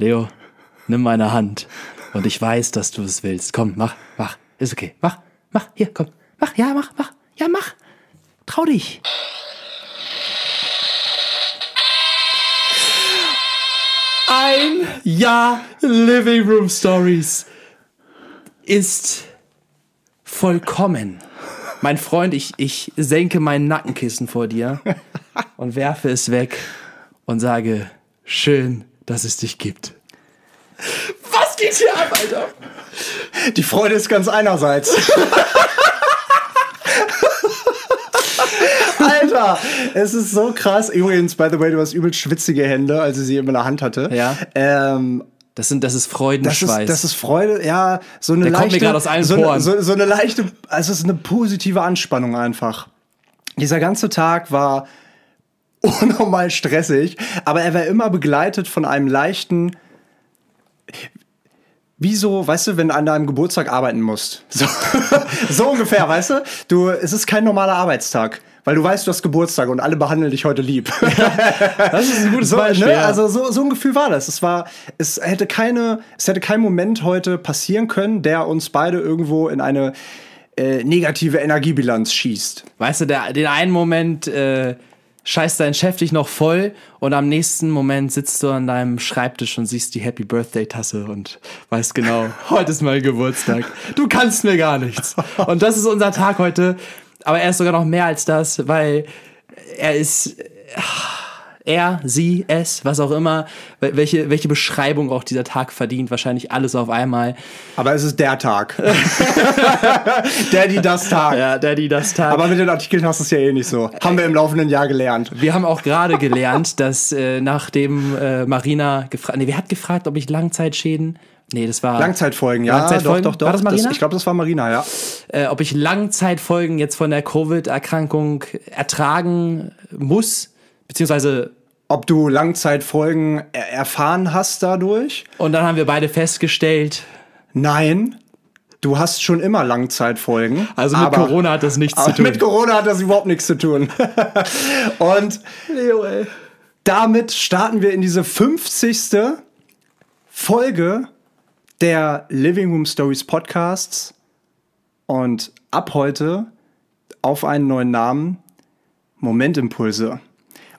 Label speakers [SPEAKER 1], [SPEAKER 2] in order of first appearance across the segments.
[SPEAKER 1] Leo, nimm meine Hand. Und ich weiß, dass du es willst. Komm, mach, mach. Ist okay. Mach, mach. Hier, komm. Mach, ja, mach, mach. Ja, mach. Trau dich. Ein Jahr Living Room Stories ist vollkommen. Mein Freund, ich, ich senke mein Nackenkissen vor dir und werfe es weg und sage, schön, dass es dich gibt. Was geht hier ab, Alter?
[SPEAKER 2] Die Freude ist ganz einerseits. Alter, es ist so krass. Übrigens, by the way, du hast übel schwitzige Hände, als ich sie in der Hand hatte.
[SPEAKER 1] Ja.
[SPEAKER 2] Ähm,
[SPEAKER 1] Das, sind, das ist
[SPEAKER 2] das
[SPEAKER 1] Freudenschweiß.
[SPEAKER 2] ist, das ist Freude, ja, so eine
[SPEAKER 1] Der kommt mir
[SPEAKER 2] leichte,
[SPEAKER 1] gerade aus allen
[SPEAKER 2] so, eine,
[SPEAKER 1] Poren.
[SPEAKER 2] so, so eine leichte, also es ist eine positive Anspannung einfach. Dieser ganze Tag war unnormal stressig, aber er war immer begleitet von einem leichten, wie so, weißt du, wenn du an deinem Geburtstag arbeiten musst. So, so ungefähr, weißt du? Du, es ist kein normaler Arbeitstag. Weil du weißt, du hast Geburtstag und alle behandeln dich heute lieb.
[SPEAKER 1] das ist ein gutes
[SPEAKER 2] So,
[SPEAKER 1] Beispiel.
[SPEAKER 2] ne? Also so, so ein Gefühl war das. Es war, es hätte keine, es hätte kein Moment heute passieren können, der uns beide irgendwo in eine äh, negative Energiebilanz schießt.
[SPEAKER 1] Weißt du, der, den einen Moment äh, scheißt dein Chef dich noch voll und am nächsten Moment sitzt du an deinem Schreibtisch und siehst die Happy Birthday Tasse und weißt genau, heute ist mein Geburtstag. Du kannst mir gar nichts. Und das ist unser Tag heute. Aber er ist sogar noch mehr als das, weil er ist er, sie, es, was auch immer, wel- welche, welche Beschreibung auch dieser Tag verdient, wahrscheinlich alles auf einmal.
[SPEAKER 2] Aber es ist der Tag. der, die, das Tag.
[SPEAKER 1] Ja, Daddy, das Tag.
[SPEAKER 2] Aber mit den Artikeln hast du es ja eh nicht so. Haben wir im laufenden Jahr gelernt.
[SPEAKER 1] Wir haben auch gerade gelernt, dass äh, nachdem äh, Marina gefragt, nee, wer hat gefragt, ob ich Langzeitschäden, nee, das war
[SPEAKER 2] Langzeitfolgen, ja.
[SPEAKER 1] Langzeitfolgen?
[SPEAKER 2] Doch, doch, doch.
[SPEAKER 1] War das Marina?
[SPEAKER 2] ich glaube, das war Marina, ja.
[SPEAKER 1] äh, ob ich Langzeitfolgen jetzt von der Covid-Erkrankung ertragen muss, beziehungsweise
[SPEAKER 2] Ob du Langzeitfolgen er erfahren hast dadurch?
[SPEAKER 1] und dann haben wir beide festgestellt,
[SPEAKER 2] Nein. Du hast schon immer Langzeitfolgen.
[SPEAKER 1] also mit Corona hat das nichts zu tun.
[SPEAKER 2] mit Corona hat das überhaupt nichts zu tun. Und
[SPEAKER 1] Leo, ey.
[SPEAKER 2] damit starten wir in diese 50. Folge der Living Room Stories Podcasts. Und ab heute auf einen neuen Namen Momentimpulse.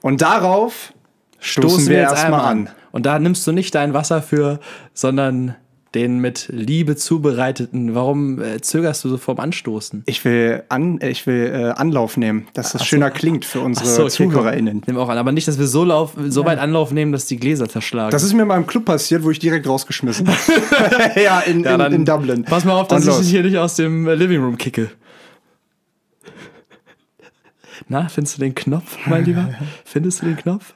[SPEAKER 2] Und darauf stoßen, wir, erstmal an.
[SPEAKER 1] Und da nimmst du nicht dein Wasser für, sondern den mit Liebe zubereiteten. Warum äh, zögerst du so vorm Anstoßen?
[SPEAKER 2] Ich will, an, ich will äh, Anlauf nehmen, dass das schöner klingt für unsere
[SPEAKER 1] Ach so, okay.
[SPEAKER 2] ZuhörerInnen.
[SPEAKER 1] Nimm auch an. Aber nicht, dass wir so, lauf, so weit Anlauf nehmen, dass die Gläser zerschlagen.
[SPEAKER 2] Das ist mir mal im Club passiert, wo ich direkt rausgeschmissen Ja, in,
[SPEAKER 1] Ja,
[SPEAKER 2] in, in Dublin.
[SPEAKER 1] Pass mal auf, dass ich dich hier nicht aus dem äh, Living Room kicke. Na, findest du den Knopf, mein Lieber? Findest du den Knopf?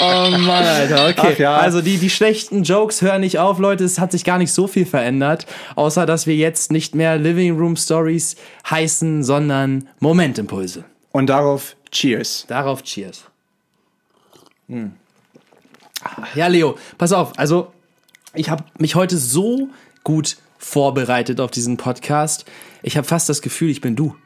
[SPEAKER 1] Oh Mann, Alter, okay.
[SPEAKER 2] Ach ja.
[SPEAKER 1] Also die, die schlechten Jokes hören nicht auf, Leute. Es hat sich gar nicht so viel verändert, außer dass wir jetzt nicht mehr Living Room Stories heißen, sondern Momentimpulse.
[SPEAKER 2] Und darauf Cheers.
[SPEAKER 1] Darauf Cheers. Hm. Ja, Leo, pass auf. Also, ich habe mich heute so gut vorbereitet auf diesen Podcast. Ich habe fast das Gefühl, ich bin du.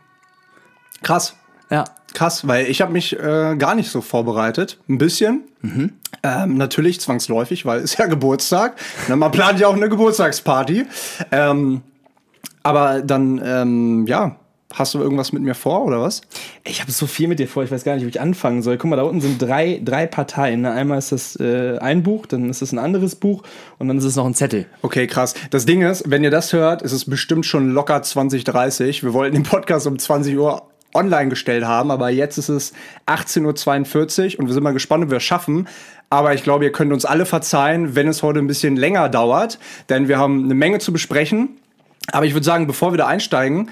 [SPEAKER 2] Krass.
[SPEAKER 1] Ja.
[SPEAKER 2] Krass, weil ich habe mich äh, gar nicht so vorbereitet. Ein bisschen.
[SPEAKER 1] Mhm.
[SPEAKER 2] Ähm, natürlich zwangsläufig, weil es ja Geburtstag. Na, man plant ja auch eine Geburtstagsparty. Ähm, aber dann, ähm, ja, hast du irgendwas mit mir vor oder was?
[SPEAKER 1] Ich habe so viel mit dir vor, ich weiß gar nicht, wo ich anfangen soll. Guck mal, da unten sind drei, drei Parteien. ne? Einmal ist das äh, ein Buch, dann ist das ein anderes Buch und dann ist es noch ein Zettel.
[SPEAKER 2] Okay, krass. Das Ding ist, wenn ihr das hört, ist es bestimmt schon locker 2030. Wir wollten den Podcast um 20 Uhr online gestellt haben, aber jetzt ist es 18.42 Uhr und wir sind mal gespannt, ob wir es schaffen. Aber ich glaube, ihr könnt uns alle verzeihen, wenn es heute ein bisschen länger dauert, denn wir haben eine Menge zu besprechen. Aber ich würde sagen, bevor wir da einsteigen,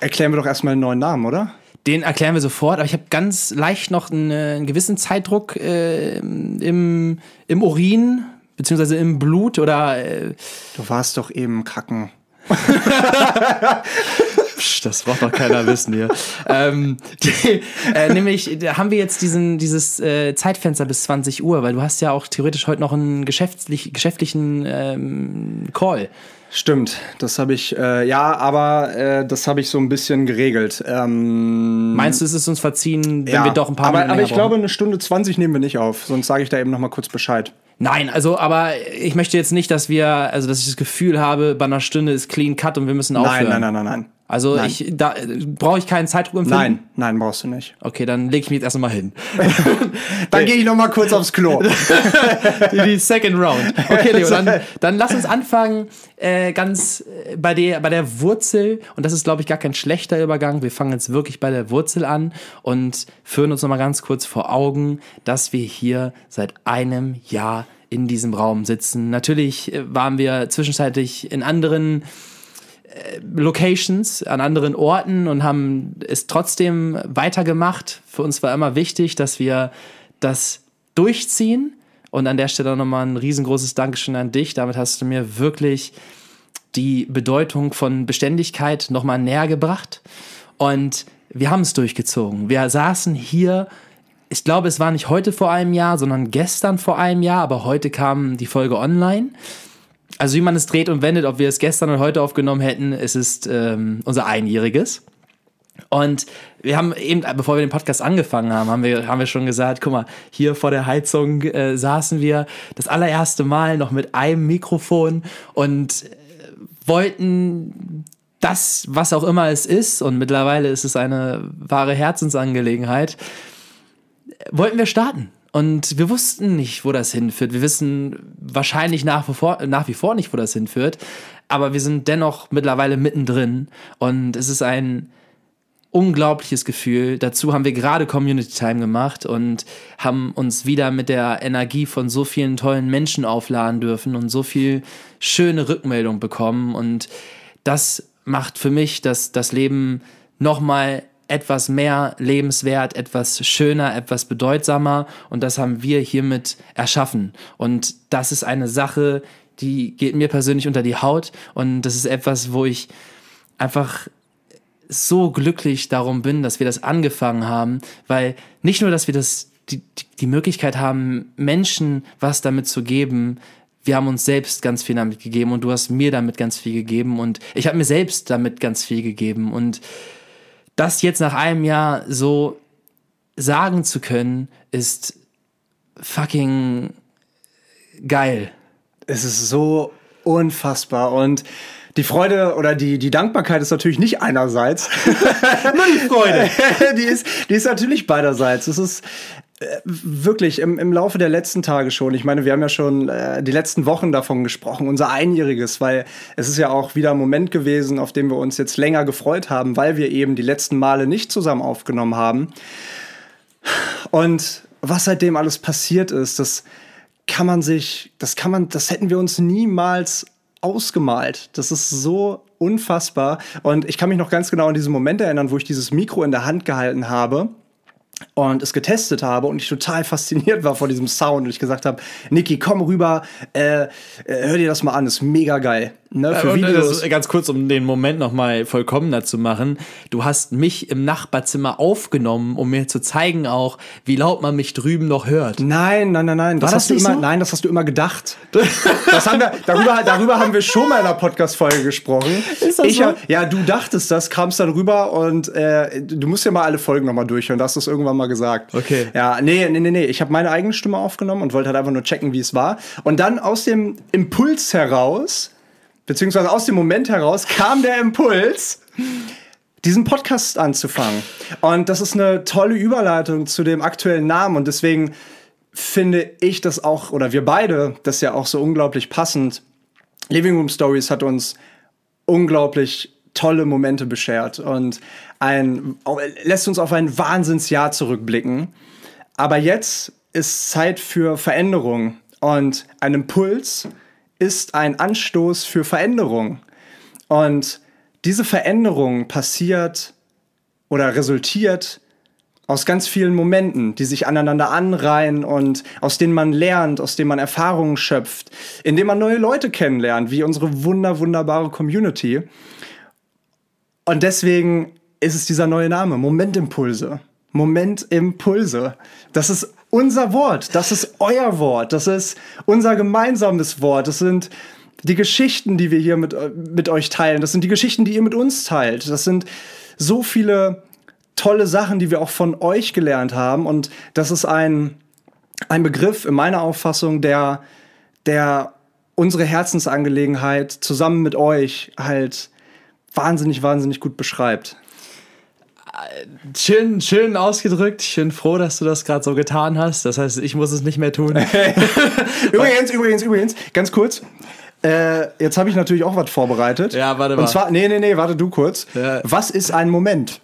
[SPEAKER 2] erklären wir doch erstmal einen neuen Namen, oder?
[SPEAKER 1] Den erklären wir sofort, aber ich habe ganz leicht noch einen, äh, einen gewissen Zeitdruck äh, im, im Urin, beziehungsweise im Blut oder äh,
[SPEAKER 2] Du warst doch eben kacken.
[SPEAKER 1] Psch, das braucht doch keiner wissen hier. ähm, die, äh, nämlich haben wir jetzt diesen, dieses äh, Zeitfenster bis 20 Uhr, weil du hast ja auch theoretisch heute noch einen geschäftlich, geschäftlichen ähm, Call.
[SPEAKER 2] Stimmt, das habe ich, äh, ja, aber äh, das habe ich so ein bisschen geregelt. Ähm,
[SPEAKER 1] Meinst du, es ist uns verziehen, wenn
[SPEAKER 2] ja,
[SPEAKER 1] wir doch ein paar
[SPEAKER 2] aber,
[SPEAKER 1] Minuten
[SPEAKER 2] aber ich glaube, eine Stunde 20 nehmen wir nicht auf, sonst sage ich da eben noch mal kurz Bescheid.
[SPEAKER 1] Nein, also, aber ich möchte jetzt nicht, dass wir, also, dass ich das Gefühl habe, bei einer Stunde ist clean cut und wir müssen aufhören.
[SPEAKER 2] Nein, nein, nein, nein, nein.
[SPEAKER 1] Also,
[SPEAKER 2] Nein.
[SPEAKER 1] ich, da brauche ich keinen Zeitdruck empfinden.
[SPEAKER 2] Nein, nein, brauchst du nicht.
[SPEAKER 1] Okay, dann lege ich mich jetzt erst mal hin.
[SPEAKER 2] Dann gehe ich noch mal kurz aufs Klo.
[SPEAKER 1] die Second Round. Okay, Leo, dann, dann lass uns anfangen äh, ganz äh, bei der, bei der Wurzel. Und das ist, glaube ich, gar kein schlechter Übergang. Wir fangen jetzt wirklich bei der Wurzel an und führen uns noch mal ganz kurz vor Augen, dass wir hier seit einem Jahr in diesem Raum sitzen. Natürlich äh, waren wir zwischenzeitlich in anderen äh, Locations, an anderen Orten und haben es trotzdem weitergemacht. Für uns war immer wichtig, dass wir das durchziehen. Und an der Stelle nochmal ein riesengroßes Dankeschön an dich. Damit hast du mir wirklich die Bedeutung von Beständigkeit nochmal näher gebracht. Und wir haben es durchgezogen. Wir saßen hier, ich glaube, es war nicht heute vor einem Jahr, sondern gestern vor einem Jahr, aber heute kam die Folge online. Also wie man es dreht und wendet, ob wir es gestern oder heute aufgenommen hätten, es ist ähm, unser Einjähriges. Und wir haben eben, bevor wir den Podcast angefangen haben, haben wir, haben wir schon gesagt, guck mal, hier vor der Heizung äh, saßen wir das allererste Mal noch mit einem Mikrofon und äh, wollten das, was auch immer es ist, und mittlerweile ist es eine wahre Herzensangelegenheit, wollten wir starten. Und wir wussten nicht, wo das hinführt. Wir wissen wahrscheinlich nach wie, vor, nach wie vor nicht, wo das hinführt. Aber wir sind dennoch mittlerweile mittendrin. Und es ist ein unglaubliches Gefühl. Dazu haben wir gerade Community Time gemacht und haben uns wieder mit der Energie von so vielen tollen Menschen aufladen dürfen und so viel schöne Rückmeldung bekommen. Und das macht für mich das, das Leben nochmal etwas mehr lebenswert, etwas schöner, etwas bedeutsamer. Und das haben wir hiermit erschaffen. Und das ist eine Sache, die geht mir persönlich unter die Haut. Und das ist etwas, wo ich einfach so glücklich darum bin, dass wir das angefangen haben, weil nicht nur, dass wir das, die, die Möglichkeit haben, Menschen was damit zu geben, wir haben uns selbst ganz viel damit gegeben und du hast mir damit ganz viel gegeben und ich habe mir selbst damit ganz viel gegeben und das jetzt nach einem Jahr so sagen zu können, ist fucking geil.
[SPEAKER 2] Es ist so unfassbar und die Freude oder die, die Dankbarkeit ist natürlich nicht einerseits.
[SPEAKER 1] Nur die Freude.
[SPEAKER 2] die, ist, die ist natürlich beiderseits. Es ist wirklich im, im Laufe der letzten Tage schon. Ich meine, wir haben ja schon äh, die letzten Wochen davon gesprochen, unser Einjähriges, weil es ist ja auch wieder ein Moment gewesen, auf den wir uns jetzt länger gefreut haben, weil wir eben die letzten Male nicht zusammen aufgenommen haben. Und was seitdem alles passiert ist, das kann man sich, das kann man, das hätten wir uns niemals ausgemalt. Das ist so unfassbar. Und ich kann mich noch ganz genau an diesen Moment erinnern, wo ich dieses Mikro in der Hand gehalten habe und es getestet habe und ich total fasziniert war von diesem Sound und ich gesagt habe, Niki, komm rüber, äh, äh, hör dir das mal an, ist mega geil. Ne, für
[SPEAKER 1] Und
[SPEAKER 2] Videos.
[SPEAKER 1] das, ganz kurz, um den Moment nochmal vollkommener zu machen. Du hast mich im Nachbarzimmer aufgenommen, um mir zu zeigen auch, wie laut man mich drüben noch hört.
[SPEAKER 2] Nein, nein, nein, nein. Das
[SPEAKER 1] das
[SPEAKER 2] hast du immer,
[SPEAKER 1] so?
[SPEAKER 2] Nein, das hast du immer gedacht. Das haben wir, darüber, darüber haben wir schon mal in einer Podcast-Folge gesprochen.
[SPEAKER 1] Ist das
[SPEAKER 2] ich
[SPEAKER 1] so?
[SPEAKER 2] hab, ja, du dachtest das, kamst dann rüber und äh, du musst ja mal alle Folgen nochmal durchhören. Da hast du es irgendwann mal gesagt.
[SPEAKER 1] Okay.
[SPEAKER 2] Ja, nee, nee, nee, nee. Ich habe meine eigene Stimme aufgenommen und wollte halt einfach nur checken, wie es war. Und dann aus dem Impuls heraus, beziehungsweise aus dem Moment heraus, kam der Impuls, diesen Podcast anzufangen. Und das ist eine tolle Überleitung zu dem aktuellen Namen und deswegen finde ich das auch, oder wir beide, das ja auch so unglaublich passend. Living Room Stories hat uns unglaublich tolle Momente beschert und ein, lässt uns auf ein Wahnsinnsjahr zurückblicken. Aber jetzt ist Zeit für Veränderung und ein Impuls ist ein Anstoß für Veränderung. Und diese Veränderung passiert oder resultiert aus ganz vielen Momenten, die sich aneinander anreihen und aus denen man lernt, aus denen man Erfahrungen schöpft, indem man neue Leute kennenlernt, wie unsere wunder, wunderbare Community. Und deswegen ist es dieser neue Name, Momentimpulse. Momentimpulse. Das ist unser Wort, das ist euer Wort, das ist unser gemeinsames Wort. Das sind die Geschichten, die wir hier mit, mit euch teilen. Das sind die Geschichten, die ihr mit uns teilt. Das sind so viele tolle Sachen, die wir auch von euch gelernt haben. Und das ist ein, ein Begriff in meiner Auffassung, der, der unsere Herzensangelegenheit zusammen mit euch halt wahnsinnig, wahnsinnig gut beschreibt.
[SPEAKER 1] Schön, schön ausgedrückt. Ich bin froh, dass du das gerade so getan hast. Das heißt, ich muss es nicht mehr tun.
[SPEAKER 2] übrigens, übrigens, übrigens, ganz kurz. Äh, jetzt habe ich natürlich auch was vorbereitet.
[SPEAKER 1] Ja, warte mal.
[SPEAKER 2] Und zwar, nee, nee, nee, warte du kurz.
[SPEAKER 1] Ja.
[SPEAKER 2] Was ist ein Moment?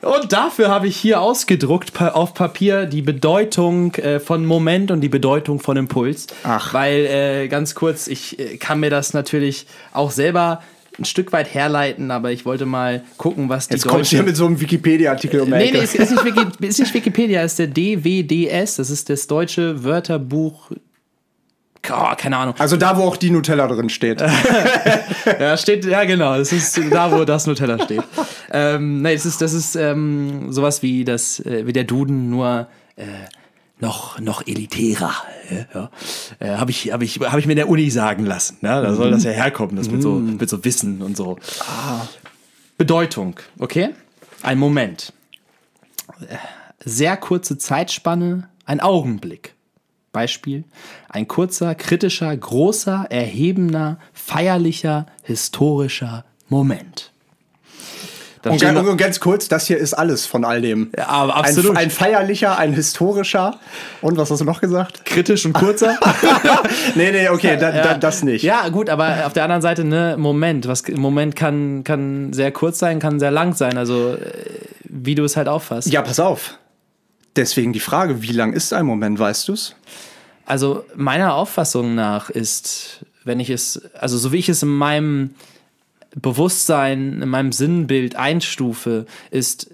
[SPEAKER 1] Und dafür habe ich hier ausgedruckt auf Papier die Bedeutung äh, von Moment und die Bedeutung von Impuls.
[SPEAKER 2] Ach.
[SPEAKER 1] Weil, äh, ganz kurz, ich äh, kann mir das natürlich auch selber ein Stück weit herleiten, aber ich wollte mal gucken, was die
[SPEAKER 2] Jetzt kommst du hier mit so einem Wikipedia-Artikel um die
[SPEAKER 1] Nee, nee, ist, ist, nicht Wiki, ist nicht Wikipedia, ist der DWDS, das ist das deutsche Wörterbuch. Oh, keine Ahnung.
[SPEAKER 2] Also da, wo auch die Nutella drin steht.
[SPEAKER 1] Ja, steht, ja genau, das ist da, wo das Nutella steht. ähm, nee, das ist, das ist ähm, sowas wie das, äh, wie der Duden, nur äh, noch, noch elitärer. äh, Ja. Äh, Habe ich, hab ich, hab ich mir in der Uni sagen lassen. Ne? Da soll das ja herkommen, das mit so, mit so Wissen und so. Bedeutung, okay? Ein Moment. Sehr kurze Zeitspanne, ein Augenblick. Beispiel: Ein kurzer, kritischer, großer, erhebender, feierlicher, historischer Moment.
[SPEAKER 2] Und
[SPEAKER 1] noch-
[SPEAKER 2] und ganz kurz, das hier ist alles von all dem.
[SPEAKER 1] Ja, aber absolut.
[SPEAKER 2] Ein, ein feierlicher, ein historischer. Und was hast du noch gesagt?
[SPEAKER 1] kritisch und kurzer.
[SPEAKER 2] nee, nee, okay, da, da, das nicht.
[SPEAKER 1] Ja, gut, aber auf der anderen Seite, ne, Moment. Was, Moment kann, kann sehr kurz sein, kann sehr lang sein. Also, äh, wie du es halt auffasst.
[SPEAKER 2] Ja, pass auf. Deswegen die Frage, wie lang ist ein Moment, weißt du's?
[SPEAKER 1] Also, meiner Auffassung nach ist, wenn ich es, also so wie ich es in meinem Bewusstsein, in meinem Sinnbild einstufe, ist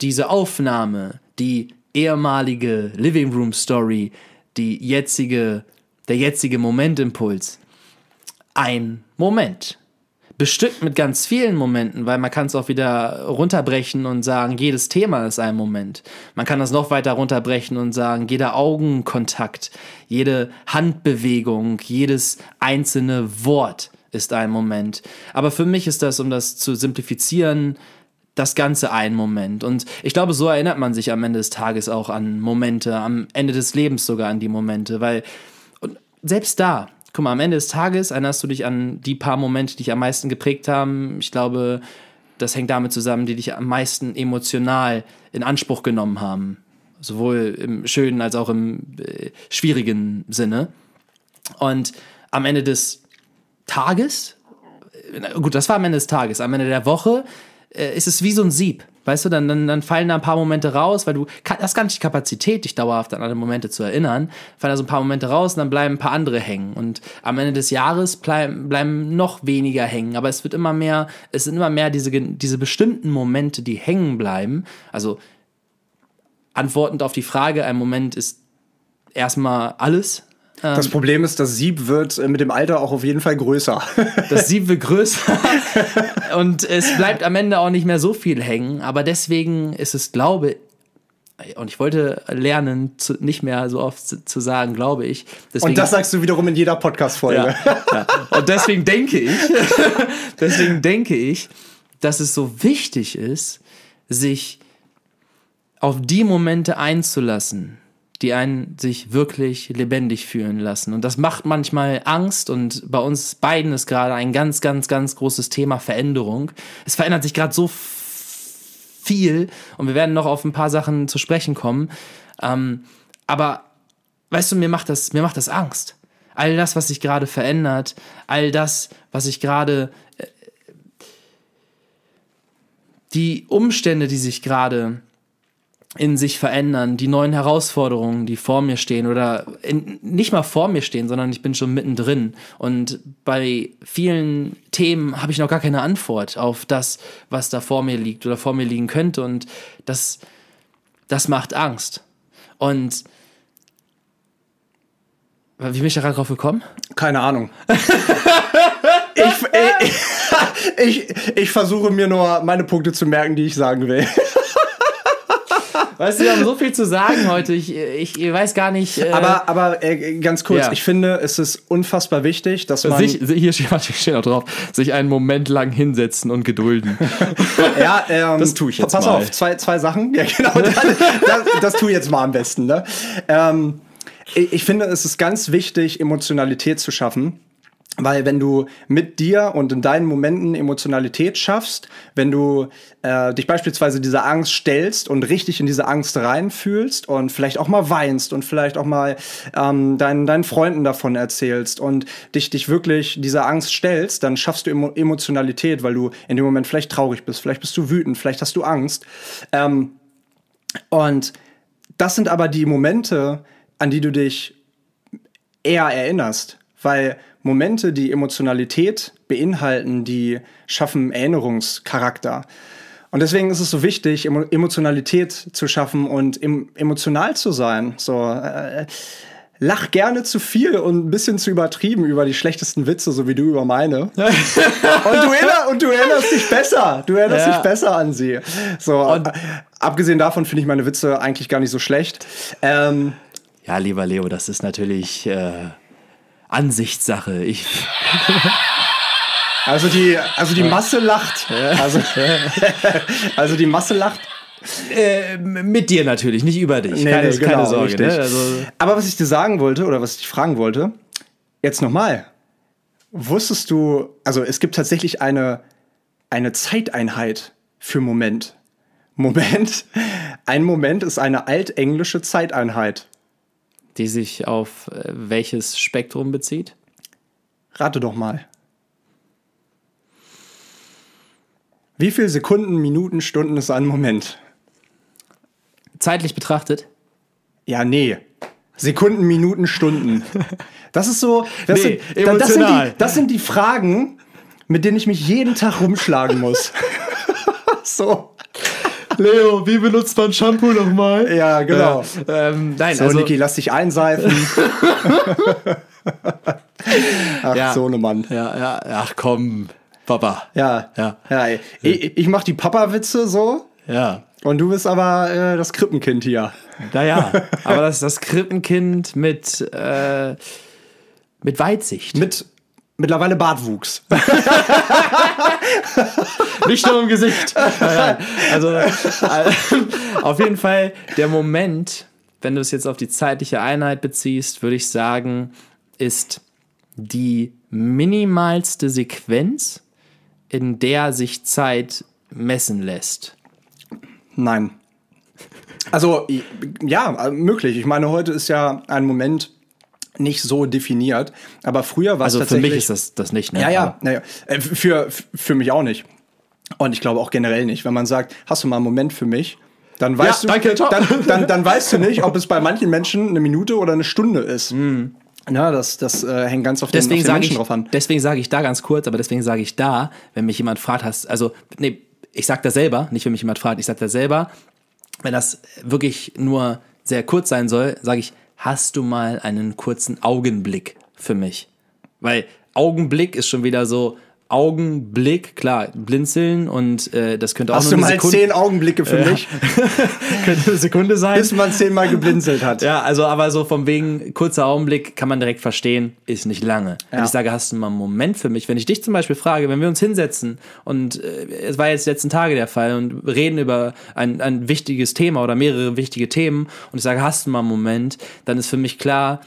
[SPEAKER 1] diese Aufnahme, die ehemalige Living Room Story, die jetzige, der jetzige Momentimpuls, ein Moment. Bestückt mit ganz vielen Momenten, weil man kann es auch wieder runterbrechen und sagen, jedes Thema ist ein Moment. Man kann das noch weiter runterbrechen und sagen, jeder Augenkontakt, jede Handbewegung, jedes einzelne Wort ist ein Moment. Aber für mich ist das, um das zu simplifizieren, das Ganze ein Moment. Und ich glaube, so erinnert man sich am Ende des Tages auch an Momente, am Ende des Lebens sogar an die Momente, weil und selbst da, guck mal, am Ende des Tages erinnerst du dich an die paar Momente, die dich am meisten geprägt haben. Ich glaube, das hängt damit zusammen, die dich am meisten emotional in Anspruch genommen haben. Sowohl im schönen als auch im äh, schwierigen Sinne. Und am Ende des Tages, gut, das war am Ende des Tages, am Ende der Woche äh, ist es wie so ein Sieb. Weißt du, dann, dann, dann fallen da ein paar Momente raus, weil du hast gar nicht die Kapazität, dich dauerhaft an alle Momente zu erinnern. Fallen da so ein paar Momente raus und dann bleiben ein paar andere hängen. Und am Ende des Jahres bleiben, bleiben noch weniger hängen. Aber es wird immer mehr, es sind immer mehr diese, diese bestimmten Momente, die hängen bleiben. Also antwortend auf die Frage, ein Moment ist erstmal alles.
[SPEAKER 2] Das Problem ist, das Sieb wird äh, mit dem Alter auch auf jeden Fall größer.
[SPEAKER 1] Das Sieb wird größer und es bleibt am Ende auch nicht mehr so viel hängen. Aber deswegen ist es, glaube und ich wollte lernen, zu, nicht mehr so oft zu, zu sagen, glaube ich. Deswegen,
[SPEAKER 2] Und das sagst du wiederum in jeder Podcast-Folge.
[SPEAKER 1] ja, ja. Und deswegen denke ich, deswegen denke ich, dass es so wichtig ist, sich auf die Momente einzulassen, die einen sich wirklich lebendig fühlen lassen. Und das macht manchmal Angst und bei uns beiden ist gerade ein ganz, ganz, ganz großes Thema Veränderung. Es verändert sich gerade so viel und wir werden noch auf ein paar Sachen zu sprechen kommen. Ähm, aber weißt du, mir macht das, mir macht das Angst. All das, was sich gerade verändert, all das, was sich gerade, äh, die Umstände, die sich gerade in sich verändern, die neuen Herausforderungen, die vor mir stehen oder in, nicht mal vor mir stehen, sondern ich bin schon mittendrin. Und bei vielen Themen habe ich noch gar keine Antwort auf das, was da vor mir liegt oder vor mir liegen könnte. Und das, das macht Angst. Und wie bin ich da gerade drauf gekommen?
[SPEAKER 2] Keine Ahnung. ich, ich, ich, ich versuche mir nur meine Punkte zu merken, die ich sagen will.
[SPEAKER 1] Weißt du, wir haben so viel zu sagen heute. Ich, ich, ich weiß gar nicht. Äh,
[SPEAKER 2] Aber, aber äh, ganz kurz,
[SPEAKER 1] Ja.
[SPEAKER 2] ich finde, es ist unfassbar wichtig, dass man.
[SPEAKER 1] sich, hier steht steht auch drauf, sich einen Moment lang hinsetzen und gedulden.
[SPEAKER 2] Ja, ähm,
[SPEAKER 1] Das tue ich jetzt
[SPEAKER 2] Pass
[SPEAKER 1] mal.
[SPEAKER 2] auf, zwei, zwei Sachen. Ja, genau. Das, das, das tue ich jetzt mal am besten. Ne? Ähm, ich, ich finde, es ist ganz wichtig, Emotionalität zu schaffen. Weil wenn du mit dir und in deinen Momenten Emotionalität schaffst, wenn du äh, dich beispielsweise dieser Angst stellst und richtig in diese Angst reinfühlst und vielleicht auch mal weinst und vielleicht auch mal ähm, deinen, deinen Freunden davon erzählst und dich, dich wirklich dieser Angst stellst, dann schaffst du Emo Emotionalität, weil du in dem Moment vielleicht traurig bist, vielleicht bist du wütend, vielleicht hast du Angst. Ähm, und das sind aber die Momente, an die du dich eher erinnerst, weil Momente, die Emotionalität beinhalten, die schaffen Erinnerungscharakter. Und deswegen ist es so wichtig, Emo Emotionalität zu schaffen und em emotional zu sein. So, äh, lach gerne zu viel und ein bisschen zu übertrieben über die schlechtesten Witze, so wie du über meine. und, du erinner und du erinnerst dich besser. Du erinnerst
[SPEAKER 1] Ja.
[SPEAKER 2] dich besser an sie. So, äh, abgesehen davon finde ich meine Witze eigentlich gar nicht so schlecht. Ähm,
[SPEAKER 1] Ja, lieber Leo, das ist natürlich äh, Ansichtssache. Ich,
[SPEAKER 2] Also die, also die Masse lacht. Also, also die Masse lacht.
[SPEAKER 1] äh, mit dir natürlich, nicht über dich.
[SPEAKER 2] Nee,
[SPEAKER 1] keine,
[SPEAKER 2] nee,
[SPEAKER 1] keine
[SPEAKER 2] genau,
[SPEAKER 1] Sorge. Ne? Also,
[SPEAKER 2] Aber was ich dir sagen wollte oder was ich dich fragen wollte, jetzt nochmal. Wusstest du, also es gibt tatsächlich eine, eine Zeiteinheit für Moment. Moment. Ein Moment ist eine altenglische Zeiteinheit.
[SPEAKER 1] Die sich auf äh, welches Spektrum bezieht?
[SPEAKER 2] Rate doch mal. Wie viele Sekunden, Minuten, Stunden ist ein Moment?
[SPEAKER 1] Zeitlich betrachtet?
[SPEAKER 2] Ja, nee. Sekunden, Minuten, Stunden. Das ist so. Das,
[SPEAKER 1] Nee,
[SPEAKER 2] sind, da- das, sind, die, das sind die Fragen, mit denen ich mich jeden Tag rumschlagen muss. so.
[SPEAKER 1] Leo, wie benutzt man Shampoo nochmal?
[SPEAKER 2] Ja, genau.
[SPEAKER 1] Ähm, nein,
[SPEAKER 2] So,
[SPEAKER 1] also,
[SPEAKER 2] Niki, lass dich einseifen. Ach,
[SPEAKER 1] Ja.
[SPEAKER 2] so ne Mann.
[SPEAKER 1] ja, ja, ach komm, Papa.
[SPEAKER 2] Ja.
[SPEAKER 1] Ja.
[SPEAKER 2] ja. Ich, ich mach die Papa-Witze so.
[SPEAKER 1] Ja.
[SPEAKER 2] Und du bist aber äh, das Krippenkind hier.
[SPEAKER 1] Naja, aber das, das Krippenkind mit, äh, mit Weitsicht.
[SPEAKER 2] Mit mittlerweile Bartwuchs.
[SPEAKER 1] Nicht nur im Gesicht. Also, äh, auf jeden Fall der Moment, wenn du es jetzt auf die zeitliche Einheit beziehst, würde ich sagen, ist die minimalste Sequenz, in der sich Zeit messen lässt.
[SPEAKER 2] Nein. Also, ja, möglich. Ich meine, heute ist ja ein Moment nicht so definiert, aber früher war es
[SPEAKER 1] Also für
[SPEAKER 2] tatsächlich.
[SPEAKER 1] mich ist das, das nicht, ne?
[SPEAKER 2] Ja, ja, ja, ja. Äh, Für, für mich auch nicht. Und ich glaube auch generell nicht. Wenn man sagt, hast du mal einen Moment für mich, dann weißt
[SPEAKER 1] Ja, danke,
[SPEAKER 2] du,
[SPEAKER 1] ciao.
[SPEAKER 2] dann, dann, dann weißt du nicht, ob es bei manchen Menschen eine Minute oder eine Stunde ist. Ja, das, das äh, hängt ganz auf den,
[SPEAKER 1] Deswegen
[SPEAKER 2] auf den
[SPEAKER 1] sage
[SPEAKER 2] Menschen
[SPEAKER 1] ich,
[SPEAKER 2] drauf an.
[SPEAKER 1] deswegen sage ich da ganz kurz, aber deswegen sage ich da, wenn mich jemand fragt, hast, also, nee, ich sag da selber, nicht wenn mich jemand fragt, ich sag da selber, wenn das wirklich nur sehr kurz sein soll, sage ich, hast du mal einen kurzen Augenblick für mich? Weil Augenblick ist schon wieder so, Augenblick, klar, blinzeln und äh, das könnte auch
[SPEAKER 2] Hast
[SPEAKER 1] nur
[SPEAKER 2] du
[SPEAKER 1] eine
[SPEAKER 2] mal
[SPEAKER 1] Sekunde,
[SPEAKER 2] zehn Augenblicke für mich,
[SPEAKER 1] könnte eine Sekunde sein.
[SPEAKER 2] bis man zehnmal geblinzelt hat?
[SPEAKER 1] Ja, also aber so vom wegen kurzer Augenblick kann man direkt verstehen, ist nicht lange. Wenn
[SPEAKER 2] Ja.
[SPEAKER 1] ich sage, hast du mal einen Moment für mich, wenn ich dich zum Beispiel frage, wenn wir uns hinsetzen und äh, es war jetzt die letzten Tage der Fall und reden über ein, ein wichtiges Thema oder mehrere wichtige Themen und ich sage, hast du mal einen Moment, dann ist für mich klar,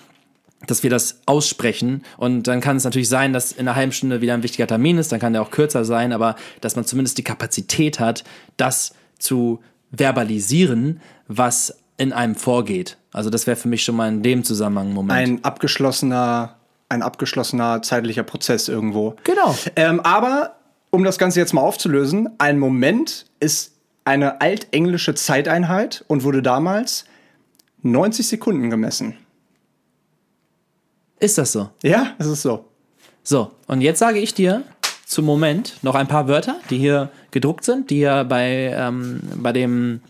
[SPEAKER 1] dass wir das aussprechen und dann kann es natürlich sein, dass in einer halben Stunde wieder ein wichtiger Termin ist, dann kann der auch kürzer sein, aber dass man zumindest die Kapazität hat, das zu verbalisieren, was in einem vorgeht. Also das wäre für mich schon mal in dem Zusammenhang ein Moment.
[SPEAKER 2] Ein abgeschlossener, ein abgeschlossener zeitlicher Prozess irgendwo.
[SPEAKER 1] genau.
[SPEAKER 2] Ähm, aber um das Ganze jetzt mal aufzulösen, ein Moment ist eine altenglische Zeiteinheit und wurde damals 90 Sekunden gemessen.
[SPEAKER 1] Ist das so?
[SPEAKER 2] Ja, es ist so.
[SPEAKER 1] So, und jetzt sage ich dir zum Moment noch ein paar Wörter, die hier gedruckt sind, die hier bei, ähm, bei dem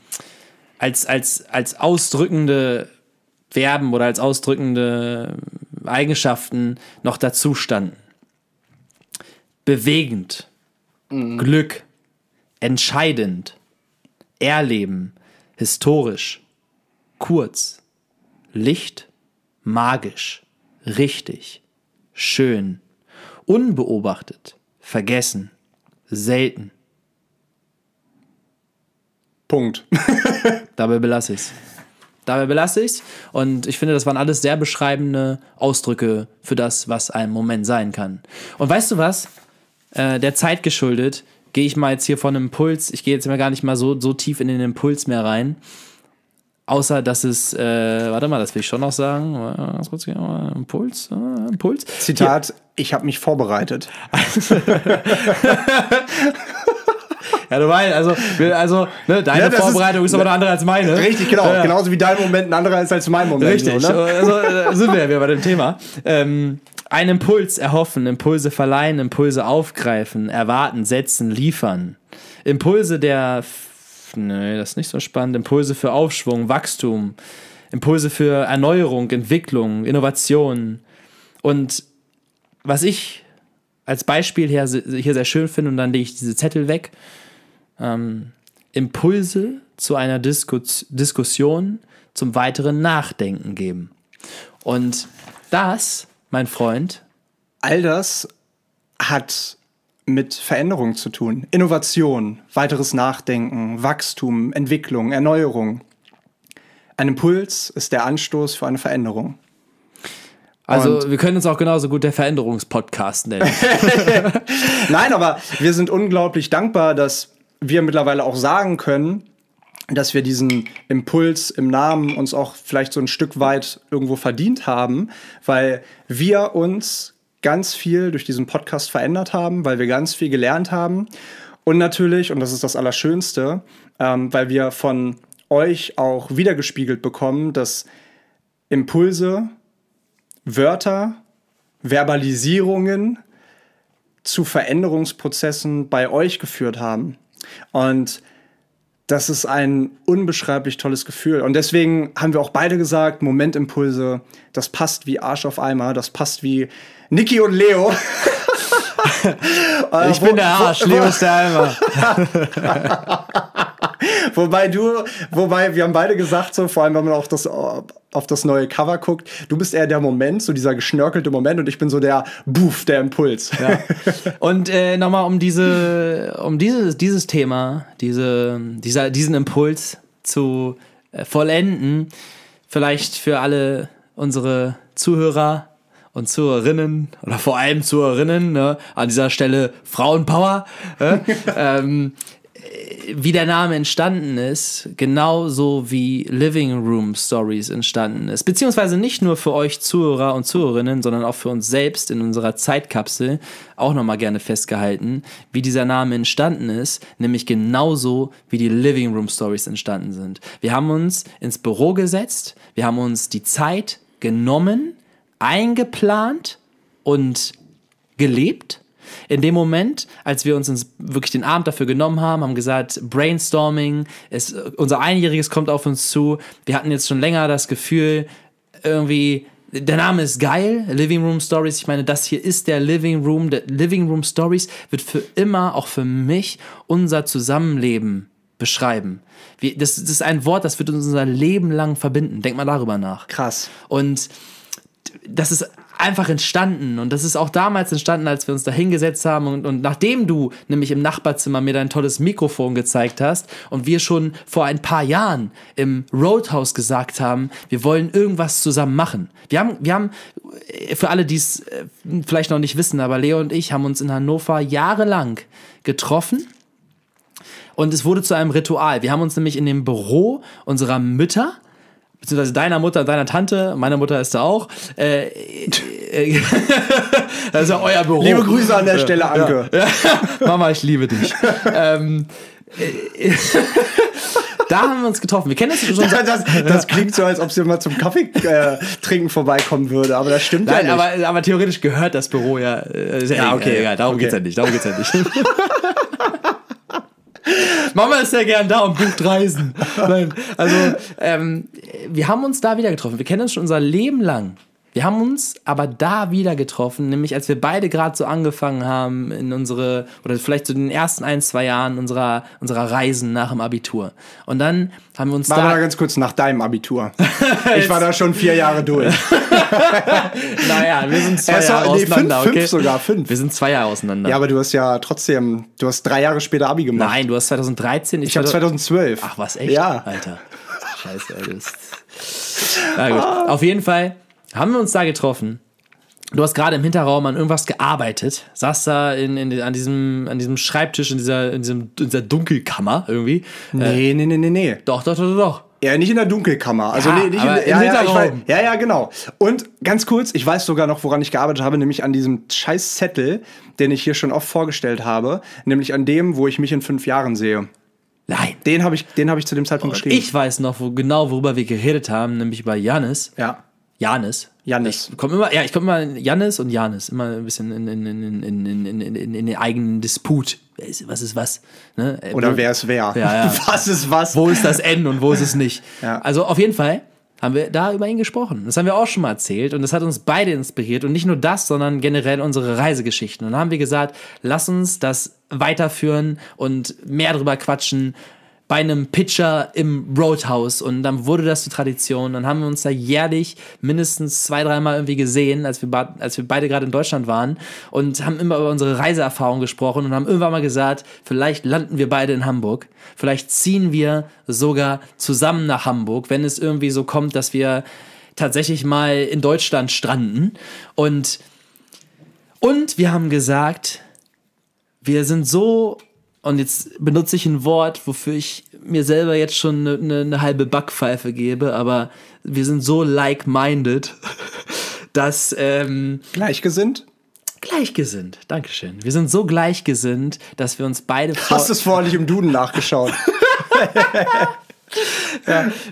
[SPEAKER 1] als, als, als ausdrückende Verben oder als ausdrückende Eigenschaften noch dazu standen. Bewegend, Glück, entscheidend, erleben, historisch, kurz, Licht, magisch, richtig, schön, unbeobachtet, vergessen, selten.
[SPEAKER 2] Punkt.
[SPEAKER 1] Dabei belasse ich's. Dabei belasse ich's. Und ich finde, das waren alles sehr beschreibende Ausdrücke für das, was ein Moment sein kann. Und weißt du was? Äh, der Zeit geschuldet, gehe ich mal jetzt hier von einem Impuls, ich gehe jetzt mal gar nicht mal so, so tief in den Impuls mehr rein. Außer, dass es, äh, warte mal, das will ich schon noch sagen. Kurz, Impuls, äh, Impuls.
[SPEAKER 2] Zitat, ich habe mich vorbereitet.
[SPEAKER 1] Ja, du weißt, also, also ne, deine
[SPEAKER 2] Ja, das ist-
[SPEAKER 1] Vorbereitung ist, aber eine andere als meine.
[SPEAKER 2] Richtig, genau.
[SPEAKER 1] Ja.
[SPEAKER 2] Genauso wie dein Moment ein anderer ist als mein Moment.
[SPEAKER 1] Richtig,
[SPEAKER 2] So, ne?
[SPEAKER 1] also äh, sind wir ja wieder bei dem Thema. Ähm, einen Impuls erhoffen, Impulse verleihen, Impulse aufgreifen, erwarten, setzen, liefern. Impulse der, nee, das ist nicht so spannend, Impulse für Aufschwung, Wachstum, Impulse für Erneuerung, Entwicklung, Innovation. Und was ich als Beispiel hier, hier sehr schön finde, und dann lege ich diese Zettel weg, ähm, Impulse zu einer Diskus Diskussion zum weiteren Nachdenken geben. Und das, mein Freund,
[SPEAKER 2] All das hat mit Veränderung zu tun. Innovation, weiteres Nachdenken, Wachstum, Entwicklung, Erneuerung. Ein Impuls ist der Anstoß für eine Veränderung.
[SPEAKER 1] also
[SPEAKER 2] Und-
[SPEAKER 1] wir können uns auch genauso gut der Veränderungspodcast nennen.
[SPEAKER 2] Nein, aber wir sind unglaublich dankbar, dass wir mittlerweile auch sagen können, dass wir diesen Impuls im Namen uns auch vielleicht so ein Stück weit irgendwo verdient haben, weil wir uns ganz viel durch diesen Podcast verändert haben, weil wir ganz viel gelernt haben. Und natürlich, und das ist das Allerschönste, ähm, weil wir von euch auch wiedergespiegelt bekommen, dass Impulse, Wörter, Verbalisierungen zu Veränderungsprozessen bei euch geführt haben. Und das ist ein unbeschreiblich tolles Gefühl. Und deswegen haben wir auch beide gesagt, Momentimpulse, das passt wie Arsch auf Eimer, das passt wie Niki und Leo. Äh,
[SPEAKER 1] Ich
[SPEAKER 2] wo-
[SPEAKER 1] bin der Arsch, Leo ist der Eimer.
[SPEAKER 2] Wobei du, wobei wir haben beide gesagt, so vor allem, wenn man auf das, auf das neue Cover guckt, du bist eher der Moment, so dieser geschnörkelte Moment und ich bin so der Buff, der Impuls.
[SPEAKER 1] Ja. Und äh, nochmal um diese, um dieses, dieses Thema, diese, dieser, diesen Impuls zu äh, vollenden, vielleicht für alle unsere Zuhörer und Zuhörerinnen oder vor allem Zuhörerinnen, ne, an dieser Stelle Frauenpower, äh, ähm, wie der Name entstanden ist, genauso wie Living Room Stories entstanden ist. Beziehungsweise nicht nur für euch Zuhörer und Zuhörerinnen, sondern auch für uns selbst in unserer Zeitkapsel auch nochmal gerne festgehalten, wie dieser Name entstanden ist, nämlich genauso wie die Living Room Stories entstanden sind. Wir haben uns ins Büro gesetzt, wir haben uns die Zeit genommen, eingeplant und gelebt. In dem Moment, als wir uns wirklich den Abend dafür genommen haben, haben gesagt, Brainstorming, es, unser Einjähriges kommt auf uns zu. Wir hatten jetzt schon länger das Gefühl, irgendwie, der Name ist geil, Living Room Stories. Ich meine, das hier ist der Living Room. Der Living Room Stories wird für immer, auch für mich, unser Zusammenleben beschreiben. Wir, das, das ist ein Wort, das wird uns unser Leben lang verbinden. Denk mal darüber nach.
[SPEAKER 2] Krass.
[SPEAKER 1] Und das ist einfach entstanden. Und das ist auch damals entstanden, als wir uns da hingesetzt haben. Und, und nachdem du nämlich im Nachbarzimmer mir dein tolles Mikrofon gezeigt hast und wir schon vor ein paar Jahren im Roadhouse gesagt haben, wir wollen irgendwas zusammen machen. Wir haben, wir haben, äh, für alle, die es äh, vielleicht noch nicht wissen, aber Leo und ich haben uns in Hannover jahrelang getroffen. Und es wurde zu einem Ritual. Wir haben uns nämlich in dem Büro unserer Mütter, beziehungsweise deiner Mutter deiner Tante, meine Mutter ist da auch, äh, äh, das ist ja euer Büro.
[SPEAKER 2] Liebe Grüße an der Stelle, Anke.
[SPEAKER 1] Ja. Mama, ich liebe dich. ähm, äh, da haben wir uns getroffen. Wir kennen das schon seit
[SPEAKER 2] Das, das klingt so, als ob sie mal zum Kaffee äh, trinken vorbeikommen würde, aber das stimmt
[SPEAKER 1] Nein,
[SPEAKER 2] ja nicht.
[SPEAKER 1] aber, aber theoretisch gehört das Büro ja. Äh,
[SPEAKER 2] Ja, okay.
[SPEAKER 1] Äh, egal, darum
[SPEAKER 2] Okay.
[SPEAKER 1] geht's ja nicht. Darum geht's ja nicht. Mama ist ja gern da und bucht Reisen. Nein, also ähm, wir haben uns da wieder getroffen. Wir kennen uns schon unser Leben lang. Wir haben uns aber da wieder getroffen, nämlich als wir beide gerade so angefangen haben in unsere, oder vielleicht so den ersten ein, zwei Jahren unserer, unserer Reisen nach dem Abitur. Und dann haben wir uns
[SPEAKER 2] Warte
[SPEAKER 1] da.
[SPEAKER 2] mal ganz kurz nach deinem Abitur. ich war da schon vier Jahre durch.
[SPEAKER 1] naja, wir sind zwei
[SPEAKER 2] Erst
[SPEAKER 1] Jahre
[SPEAKER 2] nee,
[SPEAKER 1] auseinander,
[SPEAKER 2] fünf,
[SPEAKER 1] okay?
[SPEAKER 2] fünf sogar, fünf.
[SPEAKER 1] Wir sind zwei Jahre auseinander.
[SPEAKER 2] Ja, aber du hast ja trotzdem, du hast drei Jahre später Abi gemacht.
[SPEAKER 1] Nein, du hast 2013.
[SPEAKER 2] Ich habe 2012.
[SPEAKER 1] Ach, was, echt?
[SPEAKER 2] Ja.
[SPEAKER 1] Alter. Scheiße, das Na gut. Auf jeden Fall haben wir uns da getroffen. Du hast gerade im Hinterraum an irgendwas gearbeitet, saß da in, in, an, diesem, an diesem Schreibtisch in dieser, in, diesem, in dieser Dunkelkammer irgendwie.
[SPEAKER 2] Nee, nee, nee, nee, nee.
[SPEAKER 1] Doch, doch, doch, doch.
[SPEAKER 2] Ja, nicht in der Dunkelkammer. Also
[SPEAKER 1] Ja,
[SPEAKER 2] nee, nicht in,
[SPEAKER 1] im
[SPEAKER 2] ja, ja, weiß, ja, ja, genau. Und ganz kurz, ich weiß sogar noch, woran ich gearbeitet habe, nämlich an diesem scheiß Zettel, den ich hier schon oft vorgestellt habe, nämlich an dem, wo ich mich in fünf Jahren sehe.
[SPEAKER 1] Nein.
[SPEAKER 2] Den habe ich, den habe ich zu dem Zeitpunkt geschrieben.
[SPEAKER 1] Ich weiß noch wo, genau, worüber wir geredet haben, nämlich über Janis.
[SPEAKER 2] Ja.
[SPEAKER 1] Janis.
[SPEAKER 2] Janis.
[SPEAKER 1] Ich komme immer, ja, ich komme immer Janis und Janis, immer ein bisschen in, in, in, in, den eigenen Disput. Was ist was? Ne? Äh,
[SPEAKER 2] Oder wer ist wer?
[SPEAKER 1] Ja, ja.
[SPEAKER 2] Was ist was?
[SPEAKER 1] Wo ist das N und wo ist es nicht?
[SPEAKER 2] Ja.
[SPEAKER 1] Also auf jeden Fall haben wir da über ihn gesprochen. Das haben wir auch schon mal erzählt und das hat uns beide inspiriert und nicht nur das, sondern generell unsere Reisegeschichten. Und dann haben wir gesagt, lass uns das weiterführen und mehr drüber quatschen bei einem Pitcher im Roadhouse. Und dann wurde das zur Tradition. Dann haben wir uns da jährlich mindestens zwei, dreimal irgendwie gesehen, als wir, als wir beide gerade in Deutschland waren und haben immer über unsere Reiseerfahrung gesprochen und haben irgendwann mal gesagt, vielleicht landen wir beide in Hamburg, vielleicht ziehen wir sogar zusammen nach Hamburg, wenn es irgendwie so kommt, dass wir tatsächlich mal in Deutschland stranden. Und und wir haben gesagt, wir sind so, und jetzt benutze ich ein Wort, wofür ich mir selber jetzt schon eine, eine, eine halbe Backpfeife gebe, aber wir sind so like-minded, dass ähm,
[SPEAKER 2] Gleichgesinnt?
[SPEAKER 1] gleichgesinnt. Dankeschön. Wir sind so gleichgesinnt, dass wir uns beide
[SPEAKER 2] Hast du es vorhin nicht im Duden nachgeschaut?